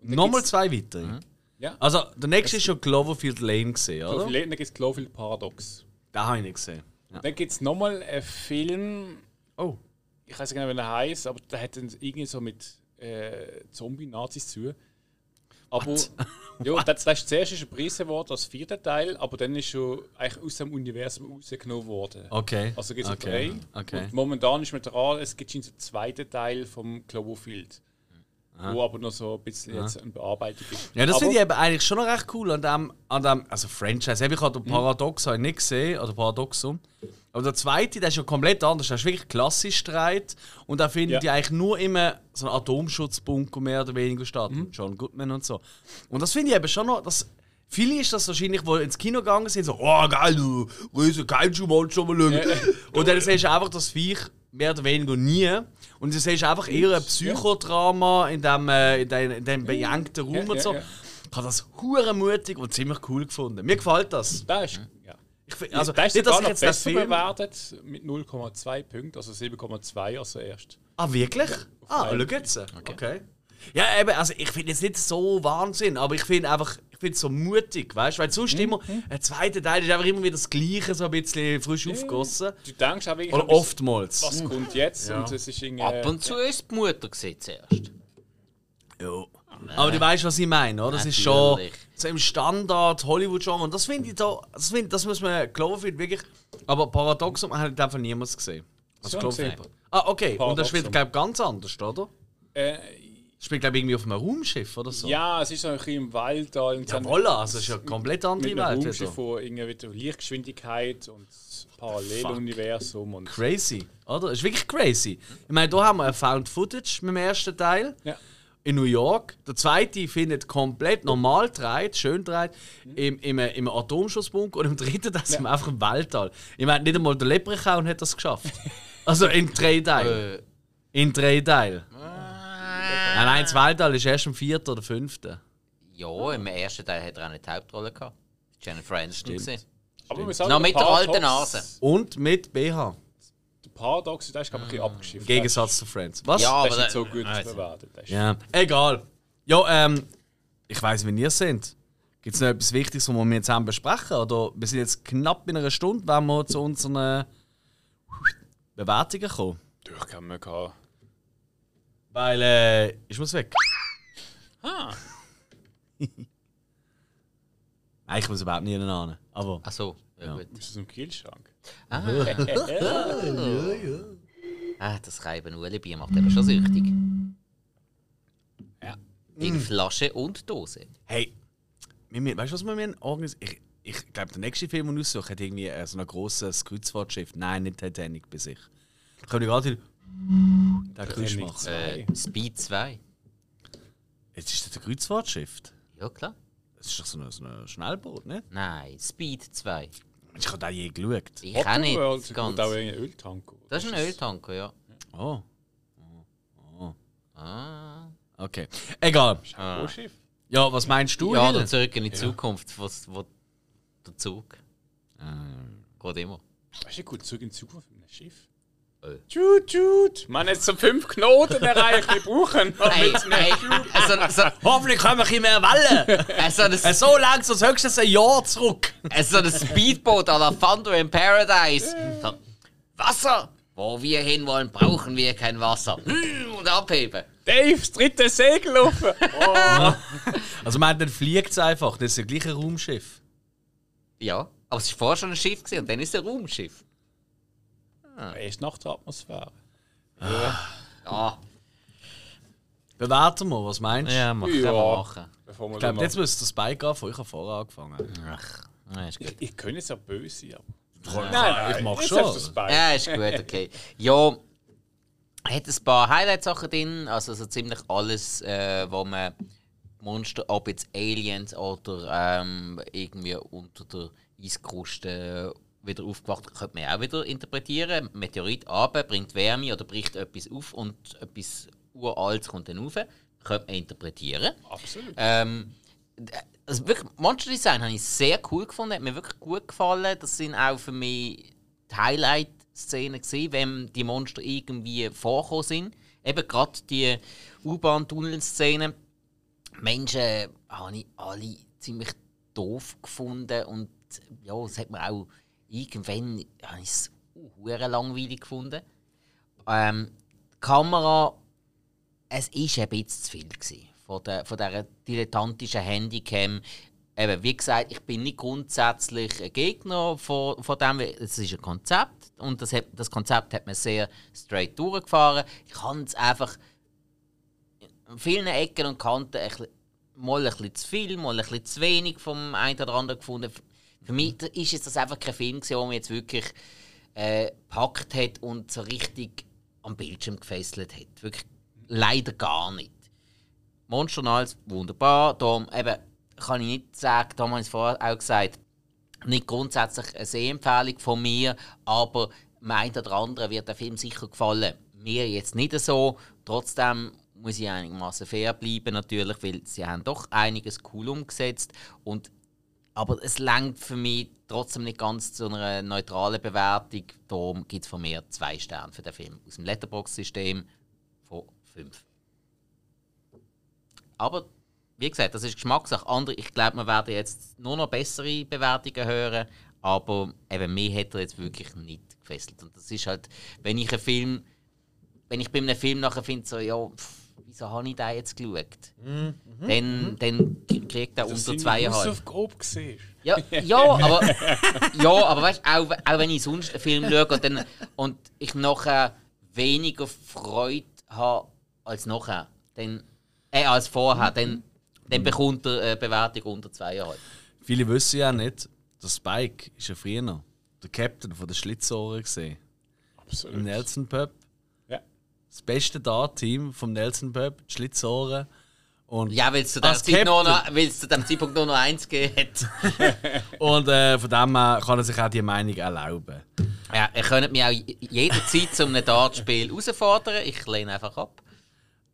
Nochmal zwei weitere. Ja. Also, der nächste ist schon Cloverfield Lane gesehen, oder? Cloverfield, dann gibt es Cloverfield Paradox. Den habe ich nicht gesehen. Ja. Dann gibt es nochmal einen Film, Oh. ich weiß nicht genau, wie er heißt, aber der hat dann irgendwie so mit äh, Zombie-Nazis zu tun. Aber ja, das, das ist zuerst ist er gepriesen worden als vierter Teil, aber dann ist schon eigentlich aus dem Universum rausgenommen worden. Okay. Also gibt es okay. drei. Okay. Und momentan ist man dran, es gibt schon den zweiten Teil vom Cloverfield. Wo aber noch so ein bisschen jetzt eine Bearbeitung ist. Ja, das finde ich eben eigentlich schon noch recht cool an dem, an dem also Franchise. Ich habe den Paradox habe ich nicht gesehen, oder Paradoxum. Aber der zweite, der ist ja komplett anders. Der ist wirklich klassisch Streit. Und da findet Ja. ja eigentlich nur immer so ein Atomschutzbunker mehr oder weniger statt. Mit John Goodman und so. Und das finde ich eben schon noch. Das, viele ist das wahrscheinlich, die ins Kino gegangen sind, so, oh geil, du riesen Kaiju-Monster mal schauen. Und dann siehst du einfach das Viech mehr oder weniger nie. Und du siehst einfach eher ein Psychodrama in dem, äh, in dem, in dem beengten Raum Ja, und ja, so. ja. Ich habe das hure mutig und ziemlich cool gefunden. Mir gefällt das. Da ist, ja. Ich, Also, also, da ist nicht, sogar dass ich noch jetzt besser Film... bewertet mit 0,2 Punkten, also 7,2 als erst. Ah, wirklich? ah, Fall. schau jetzt. Okay. Ja, eben, also ich finde jetzt nicht so Wahnsinn, aber ich finde einfach, ich finde es so mutig, weißt du? Weil sonst immer, ein zweiter Teil ist einfach immer wieder das Gleiche, so ein bisschen frisch aufgegossen. Du denkst auch wirklich, Oder oftmals. was kommt jetzt Ja. und es ist irgendwie... Ab und zu ist die Mutter gesehen zuerst. Ja. Aber du weißt, was ich meine, oder? Das ist schon so im Standard Hollywood genre Und das finde ich da, das, finde, das muss man Cloverfield wirklich. Aber Paradoxum hat einfach niemand gesehen. Also Cloverfield. Ah, okay. Und das Paradoxum. spielt, glaube ich, ganz anders, oder? Äh, spielt, glaube ich, irgendwie auf einem Raumschiff oder so. ja, es ist so ein bisschen im Wald da. Und Ja, voilà, also es ist ja eine komplett andere mit einem Welt. Raumschiff wieder. von irgendwie Lichtgeschwindigkeit und Paralleluniversum und... Crazy, oder? Das ist wirklich crazy. Ich meine, da haben wir ein Found Footage mit dem ersten Teil. Ja. in New York. Der zweite findet komplett normal dreht, schön dreht, im, im, im Atomschutzbunker. Und im dritten, das sind wir einfach im Weltall. Ich meine, nicht einmal der Leprechaun hat das geschafft. also in drei Teilen. Äh, In drei Teilen. Nein, nein, das Weltall ist erst im vierten oder fünften. ja, im ersten Teil hat er auch nicht die Hauptrolle gehabt. Jennifer Aniston gesehen. Aber wir sagen, Noch mit der alten Nase. Und mit BH. Der Paradox, der ist glaube ich ein bisschen abgeschifft. Im Gegensatz zu Friends. Was? Ja, Der ist aber nicht so gut also. bewertet. Ist- Ja, egal. Ja, ähm, ich weiß, wie ihr seid. Gibt es noch etwas Wichtiges, was wir zusammen besprechen? Oder wir sind jetzt knapp in einer Stunde, wenn wir zu unseren Bewertungen kommen. Durchkommen kann. Weil, äh, ich muss weg. Ah. Nein, ich muss überhaupt nicht hin. Aber. Ach so, ja, gut. Ist das im Kühlschrank? Ah, das Reiben Ueli-Bier macht eben schon süchtig. Ja. In Flasche und Dose. Hey, wir, weißt du, was wir müssen organisieren? Ich, ich glaube, der nächste Film, den ich aussuche, hat irgendwie äh, so ein grosses Kreuzfahrtschiff. Nein, nicht Titanic bei sich. Da können wir gerade den Geräusch machen. Äh, Speed 2. Jetzt ist das ein Kreuzfahrtschiff. Ja, klar. Das ist doch so ein, so ein Schnellboot, ne? Nein, Speed 2. Ich habe da je geschaut. Ich auch nicht. Waterworld Ganz. auch ein Öltanker. Das ist ein Öltanker, ja. Oh, Ah. okay. Egal. Ein Schiff. Ja, was meinst du, Ja, oder zurück in die Zukunft, was, wo der Zug. Ähm. Geht immer. Weißt du, gut, zurück in die Zukunft mit einem Schiff. Tschut, tschut. Man jetzt so fünf Knoten erreicht, wir brauchen. Hey, hey, also, so, Hoffentlich können wir ein bisschen mehr Wellen. also, das, so lang, so höchstens ein Jahr zurück. also das Speedboot à la Thunder in Paradise. So, Wasser! Wo wir hinwollen, brauchen wir kein Wasser. Hm, Und abheben. Dave, das dritte Segel offen. Oh. Also man dann fliegt es einfach, das ist ja gleich ein Raumschiff. Ja, aber es war vorher schon ein Schiff gewesen, und dann ist es ein Raumschiff. Erst nach der Atmosphäre. Ja, Bewerten wir, was meinst du? ja mach, Ja. machen. Bevor wir Ich glaube, jetzt müsste der Spike anfangen, ich habe vorher angefangen. Ach, ja, ist gut. Ich könnte jetzt ja böse sein, aber. Nein, nein, ich mach jetzt schon. das Bein. Ja, ist gut, okay. Ja, hat ein paar Highlight-Sachen drin, also so ziemlich alles, äh, wo man Monster, ob jetzt Aliens oder ähm, irgendwie unter der Eiskruste wieder aufgewacht, könnte man auch wieder interpretieren. Meteorit runter, bringt Wärme oder bricht etwas auf und etwas Uraltes kommt dann rauf. Könnte man interpretieren. Absolut. Ähm, also wirklich, Monster Design habe ich sehr cool gefunden, hat mir wirklich gut gefallen. Das sind auch für mich die Highlight-Szenen wenn die Monster irgendwie vorkommen sind. Eben gerade die U-Bahn-Tunnel-Szenen. Menschen habe ich alle ziemlich doof gefunden und ja, es hat mir auch irgendwann habe ich es hure langweilig gefunden. Ähm, die Kamera es ist ein bisschen zu viel von, der, von dieser dilettantischen Handycam. Eben, wie gesagt, ich bin nicht grundsätzlich ein Gegner von, von dem. Es ist ein Konzept und das, hat, das Konzept hat man sehr straight durchgefahren. Ich habe es einfach an vielen Ecken und Kanten ein mal ein bisschen zu viel, mal ein bisschen zu wenig vom einen oder anderen gefunden. Für mich ist es das einfach kein Film, gewesen, der mich jetzt wirklich äh, gepackt hat und so richtig am Bildschirm gefesselt hat. Wirklich leider gar nicht. Monster Niles, wunderbar. Darum eben, kann ich nicht sagen, da habe ich es vorher auch gesagt, nicht grundsätzlich eine Sehempfehlung von mir, aber meint oder andere wird der Film sicher gefallen. Mir jetzt nicht so. Trotzdem muss ich einigermaßen fair bleiben natürlich, weil sie haben doch einiges cool umgesetzt und aber es langt für mich trotzdem nicht ganz zu einer neutralen Bewertung. Darum gibt es von mir zwei Sterne für den Film. Aus dem Letterbox-System von fünf. Aber wie gesagt, das ist Geschmackssache. Andere, ich glaube, wir werden jetzt nur noch bessere Bewertungen hören. Aber eben, mir hat er jetzt wirklich nicht gefesselt. Und das ist halt, wenn ich einen Film, wenn ich bei einem Film nachher finde, so, ja, pff, wieso habe ich den jetzt geschaut? Dann, dann kriegt er unter zweieinhalb. Hausaufgabe gesehen. Ja, ja, aber, ja, aber weißt, auch, auch wenn ich sonst einen Film schaue und, dann, und ich nachher weniger Freude habe als nachher, dann, äh, als vorher, dann, dann bekommt er eine Bewertung unter zweieinhalb. Viele wissen ja nicht, der Spike ist ja früher der Captain von der Schlitzohren gesehen. Im Absolut. Nelson Pub. Das beste Dart-Team vom Nelson Pub, die Schlitzohren. Und, Ja, weil es zu, dem Zeitpunkt nur noch eins gegeben hat. und äh, von dem her kann er sich auch die Meinung erlauben. Ja, ihr könnt mich auch jederzeit zu einem Dartspiel herausfordern. Ich lehne einfach ab.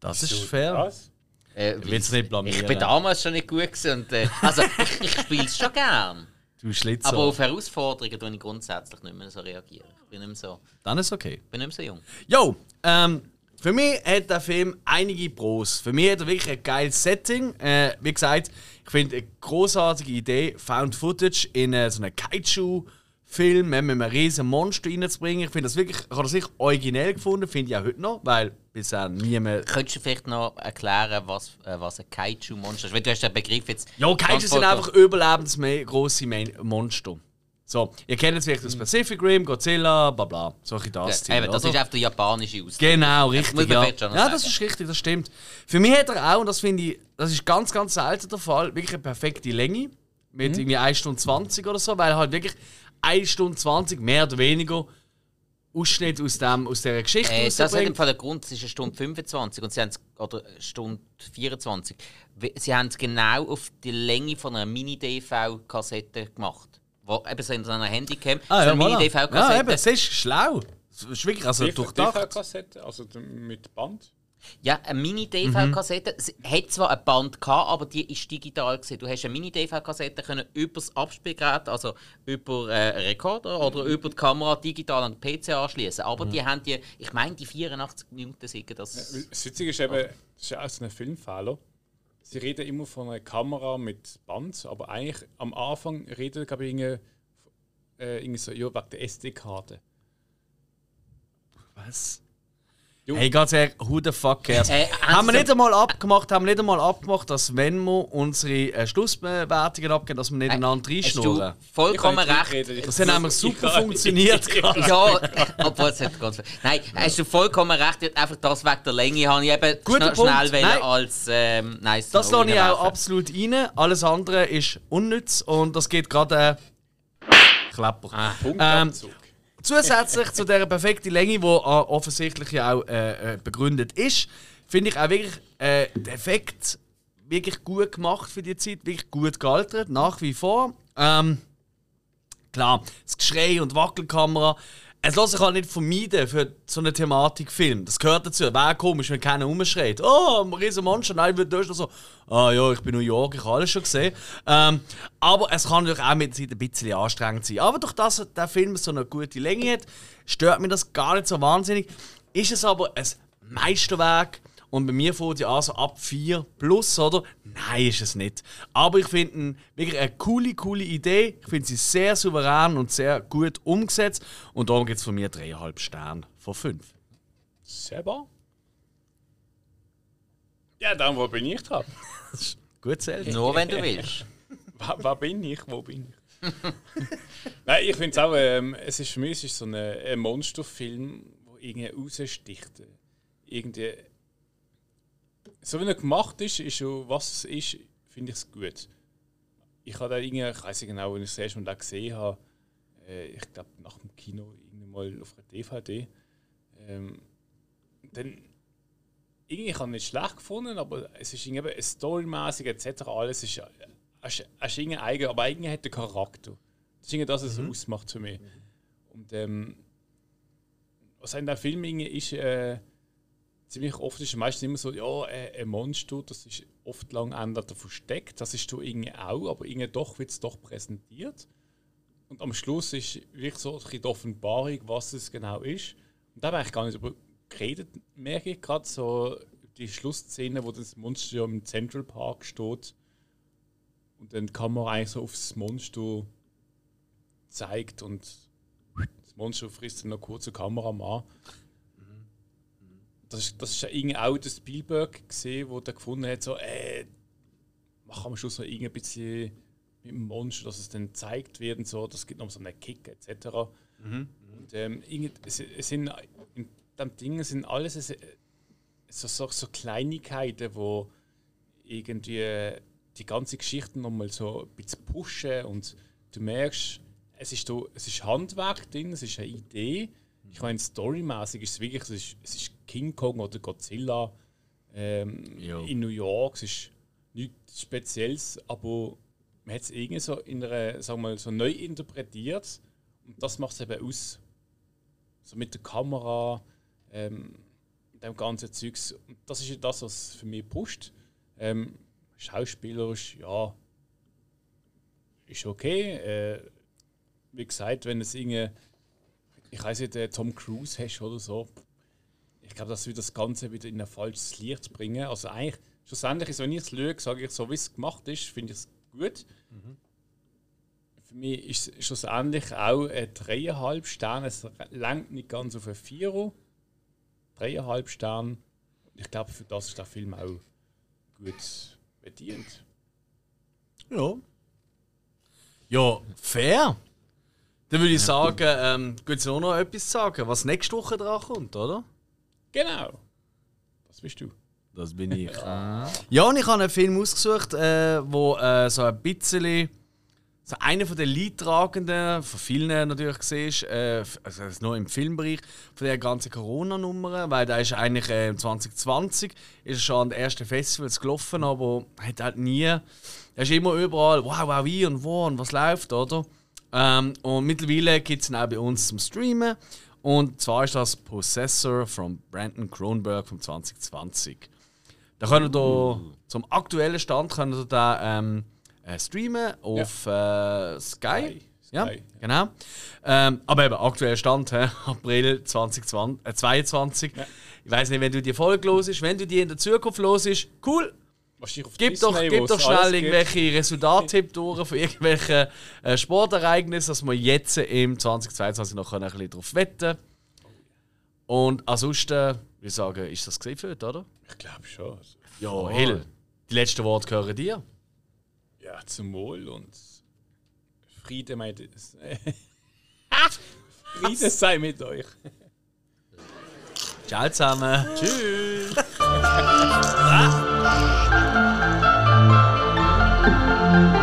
Das ist fair. Was? Äh, Ich will es nicht blamieren. ich bin damals schon nicht gut gewesen und, äh, also ich, ich spiele es schon gern. Du Schlitzohr. Aber auf Herausforderungen tue ich grundsätzlich nicht mehr so reagieren. Ich bin nicht mehr so, Dann ist okay. bin nicht mehr so jung. Jo, ähm, für mich hat der Film einige Pros. Für mich hat er wirklich ein geiles Setting. Äh, wie gesagt, ich finde eine großartige Idee, Found Footage in äh, so einen Kaiju-Film äh, mit einem riesen Monster reinzubringen. Ich finde das wirklich, ich habe das wirklich originell gefunden, finde ich auch heute noch, weil bisher niemand. Könntest du vielleicht noch erklären, was, äh, was ein Kaiju-Monster ist? Weil du hast den Begriff jetzt... Ja, Kaiju sind einfach überlebensgroße Monster. So, ihr kennt es vielleicht aus Pacific Rim, Godzilla, bla bla. Solche das Ja, eben, das oder? ist einfach der japanische Ausdruck. Genau, richtig. Ja, noch ja das ist richtig, das stimmt. Für mich hat er auch, und das finde ich, das ist ganz, ganz selten der Fall, wirklich eine perfekte Länge. mit irgendwie 1 Stunde 20 oder so, weil halt wirklich 1 Stunde 20 mehr oder weniger Ausschnitt aus, dem, aus dieser Geschichte Äh, das hat im. Fall der Grund, es ist eine Stunde 25 und sie haben es, oder eine Stunde 24. We- Sie haben es genau auf die Länge von einer Mini-DV-Kassette gemacht. Wo, eben so in so einer Handycam, Ah, so ja, eine ja, Mini-DV-Kassette. eben, das ist schlau. Das ist wirklich also durchdacht. DV-Kassette, also mit Band. Ja, eine Mini-DV-Kassette. Es hat zwar ein Band gehabt, aber die ist digital gewesen. Du hast eine Mini-DV-Kassette können über das Abspielgerät, also über äh, einen Rekorder oder über die Kamera digital an den PC anschließen. Aber die haben die, ich meine, die 84 Minuten sagen das. Das Witzige ist eben, das ist ja auch so ein Filmfehler. Sie reden immer von einer Kamera mit Band, aber eigentlich am Anfang reden glaube ich, irgendwie, äh, irgendwie so, ja, wegen der SD-Karte. Was? Hey, ganz ehrlich, who the fuck cares? Äh, haben wir also- nicht einmal abgemacht, haben wir nicht einmal abgemacht, dass wenn wir unsere äh, Schlussbewertungen abgeben, dass wir nicht einander reinschnurren? vollkommen recht. reden, Das hat nämlich super funktioniert. gerade. Ja, obwohl es hat ganz Nein, hast du vollkommen recht. Einfach das wegen der Länge habe ich eben Guter schn schnell wählen Nein. als ähm, nice. Das lasse ich auch absolut rein. Alles andere ist unnütz und das geht gerade äh, Klepper. Ah. Punktabzug. Zusätzlich zu dieser perfekten Länge, die offensichtlich ja auch äh, äh, begründet ist, finde ich auch wirklich äh, Effekt wirklich gut gemacht für die Zeit, wirklich gut gealtert, nach wie vor. Ähm, klar, das Geschrei und Wackelkamera, es lässt sich halt nicht vermeiden für so eine Thematikfilm. Das gehört dazu. Wäre komisch, wenn keiner rumschreit. Oh, ein riesen Monster. Nein, noch so, ah ja, ich bin New York, ich habe alles schon gesehen. Ähm, aber es kann natürlich auch mit der Zeit ein bisschen anstrengend sein. Aber durch das der Film so eine gute Länge hat, stört mich das gar nicht so wahnsinnig. Ist es aber ein Meisterwerk und bei mir fängt ja an so ab 4 plus, oder? Nein, ist es nicht. Aber ich finde wirklich eine coole, coole Idee. Ich finde sie sehr souverän und sehr gut umgesetzt. Und darum gibt es von mir 3,5 Sterne von 5. Selber? Ja, dann, wo bin ich dran? Gut zählt. Nur wenn du willst. Wer bin ich? Wo bin ich? Nein, ich finde es auch, ähm, es ist für mich es ist so ein, ein Monsterfilm, der irgendwie raussticht. Irgendwie. So wie er gemacht ist, ist schon, was es ist, finde ich es gut. Ich habe da irgendwie, ich weiß nicht genau, wenn ich das erste Mal gesehen habe, äh, ich glaube nach dem Kino irgendwann mal auf einer DVD. Ähm, dann irgendwie ich habe ihn nicht schlecht gefunden, aber es ist irgendwie storymäßig etc. alles ist, es ist, es ist irgendwie eigen, aber irgendwie hat der Charakter. Das ist irgendwie das, was es ausmacht für mich. Und ähm, was in der Film irgendwie ist, äh, ziemlich oft ist es meistens immer so, ja, äh, ein Monster, das ist oft lang ändert versteckt, das ist du irgendwie auch, aber irgendwie doch wird es doch präsentiert. Und am Schluss ist wirklich so die Offenbarung, was es genau ist. Und da habe ich gar nicht über geredet, merke ich gerade so die Schlussszene, wo das Monster im Central Park steht und dann die Kamera eigentlich so aufs Monster zeigt und das Monster frisst dann noch kurz die Kamera an. Das, ist- das ist ja irgendwie auch der Spielberg gesehen, wo der gefunden hat, so, äh, am Schluss noch irgendwie ein bisschen mit dem Monster, dass es dann gezeigt wird und so, das gibt noch so einen Kick etc. Und ähm, es, es sind in dem Ding sind alles es- so, so, so Kleinigkeiten, wo irgendwie die ganze Geschichte nochmal so ein bisschen pushen und du merkst, es ist, da, es ist Handwerk drin, es ist eine Idee. Ich meine, storymäßig ist es wirklich, es ist, es ist King Kong oder Godzilla ähm, in New York, es ist nichts Spezielles, aber man hat es irgendwie so in einer, sagen wir mal, so neu interpretiert und das macht es eben aus. So mit der Kamera, ähm, dem ganzen Zeugs. Und das ist ja das, was für mich pusht. Ähm, schauspielerisch, ja, ist okay. Äh, wie gesagt, wenn es irgendwie, ich weiß nicht, äh, Tom Cruise hast oder so, ich glaube, das wird das Ganze wieder in ein falsches Licht bringen. Also eigentlich, schlussendlich ist, wenn ich es schaue, sage ich, so wie es gemacht ist, finde ich es gut. Für mich ist es schlussendlich auch ein dreieinhalb Sterne. Es langt nicht ganz auf ein Vierer. Dreieinhalb Sterne. Ich glaube, für das ist der Film auch gut bedient. Ja. Ja, fair. Dann würde ich sagen, ähm, gibt es noch, noch etwas sagen, was nächste Woche dran kommt, oder? Genau. Das bist du. Das bin ich. ja, und ich habe einen Film ausgesucht, äh, wo äh, so ein bisschen so einer von den Leidtragenden, von vielen natürlich siehst, äh, also nur im Filmbereich, von der ganzen Corona-Nummer, weil da ist eigentlich äh, 2020 ist er schon an den ersten Festivals gelaufen, aber hat halt nie, er ist immer überall, wow, wow, wie und wo und was läuft, oder? Ähm, und mittlerweile gibt es ihn auch bei uns zum Streamen. Und zwar ist das Possessor von Brandon Kronberg vom 2020. Da können wir uh. zum aktuellen Stand können wir da ähm, äh, streamen auf ja. äh, Sky. Sky. Ja, Sky. genau. Ähm, aber eben, aktueller Stand, he, April 2022. Äh, ja. Ich weiß nicht, wenn du die Folge los ist, wenn du die in der Zukunft los ist, cool. Gib doch, gib doch schnell irgendwelche Resultattipps durch von irgendwelchen äh, Sportereignissen, dass wir jetzt im 2022 noch ein bisschen drauf wetten Und ansonsten, würde ich sagen, ist das gesehen für oder? Ich glaube schon. Ja, oh. Hill, die letzten Worte gehören dir. Ja, zum Wohl und Friede, meint. Friede sei mit euch. Ciao zusammen. Tschüss. Ah.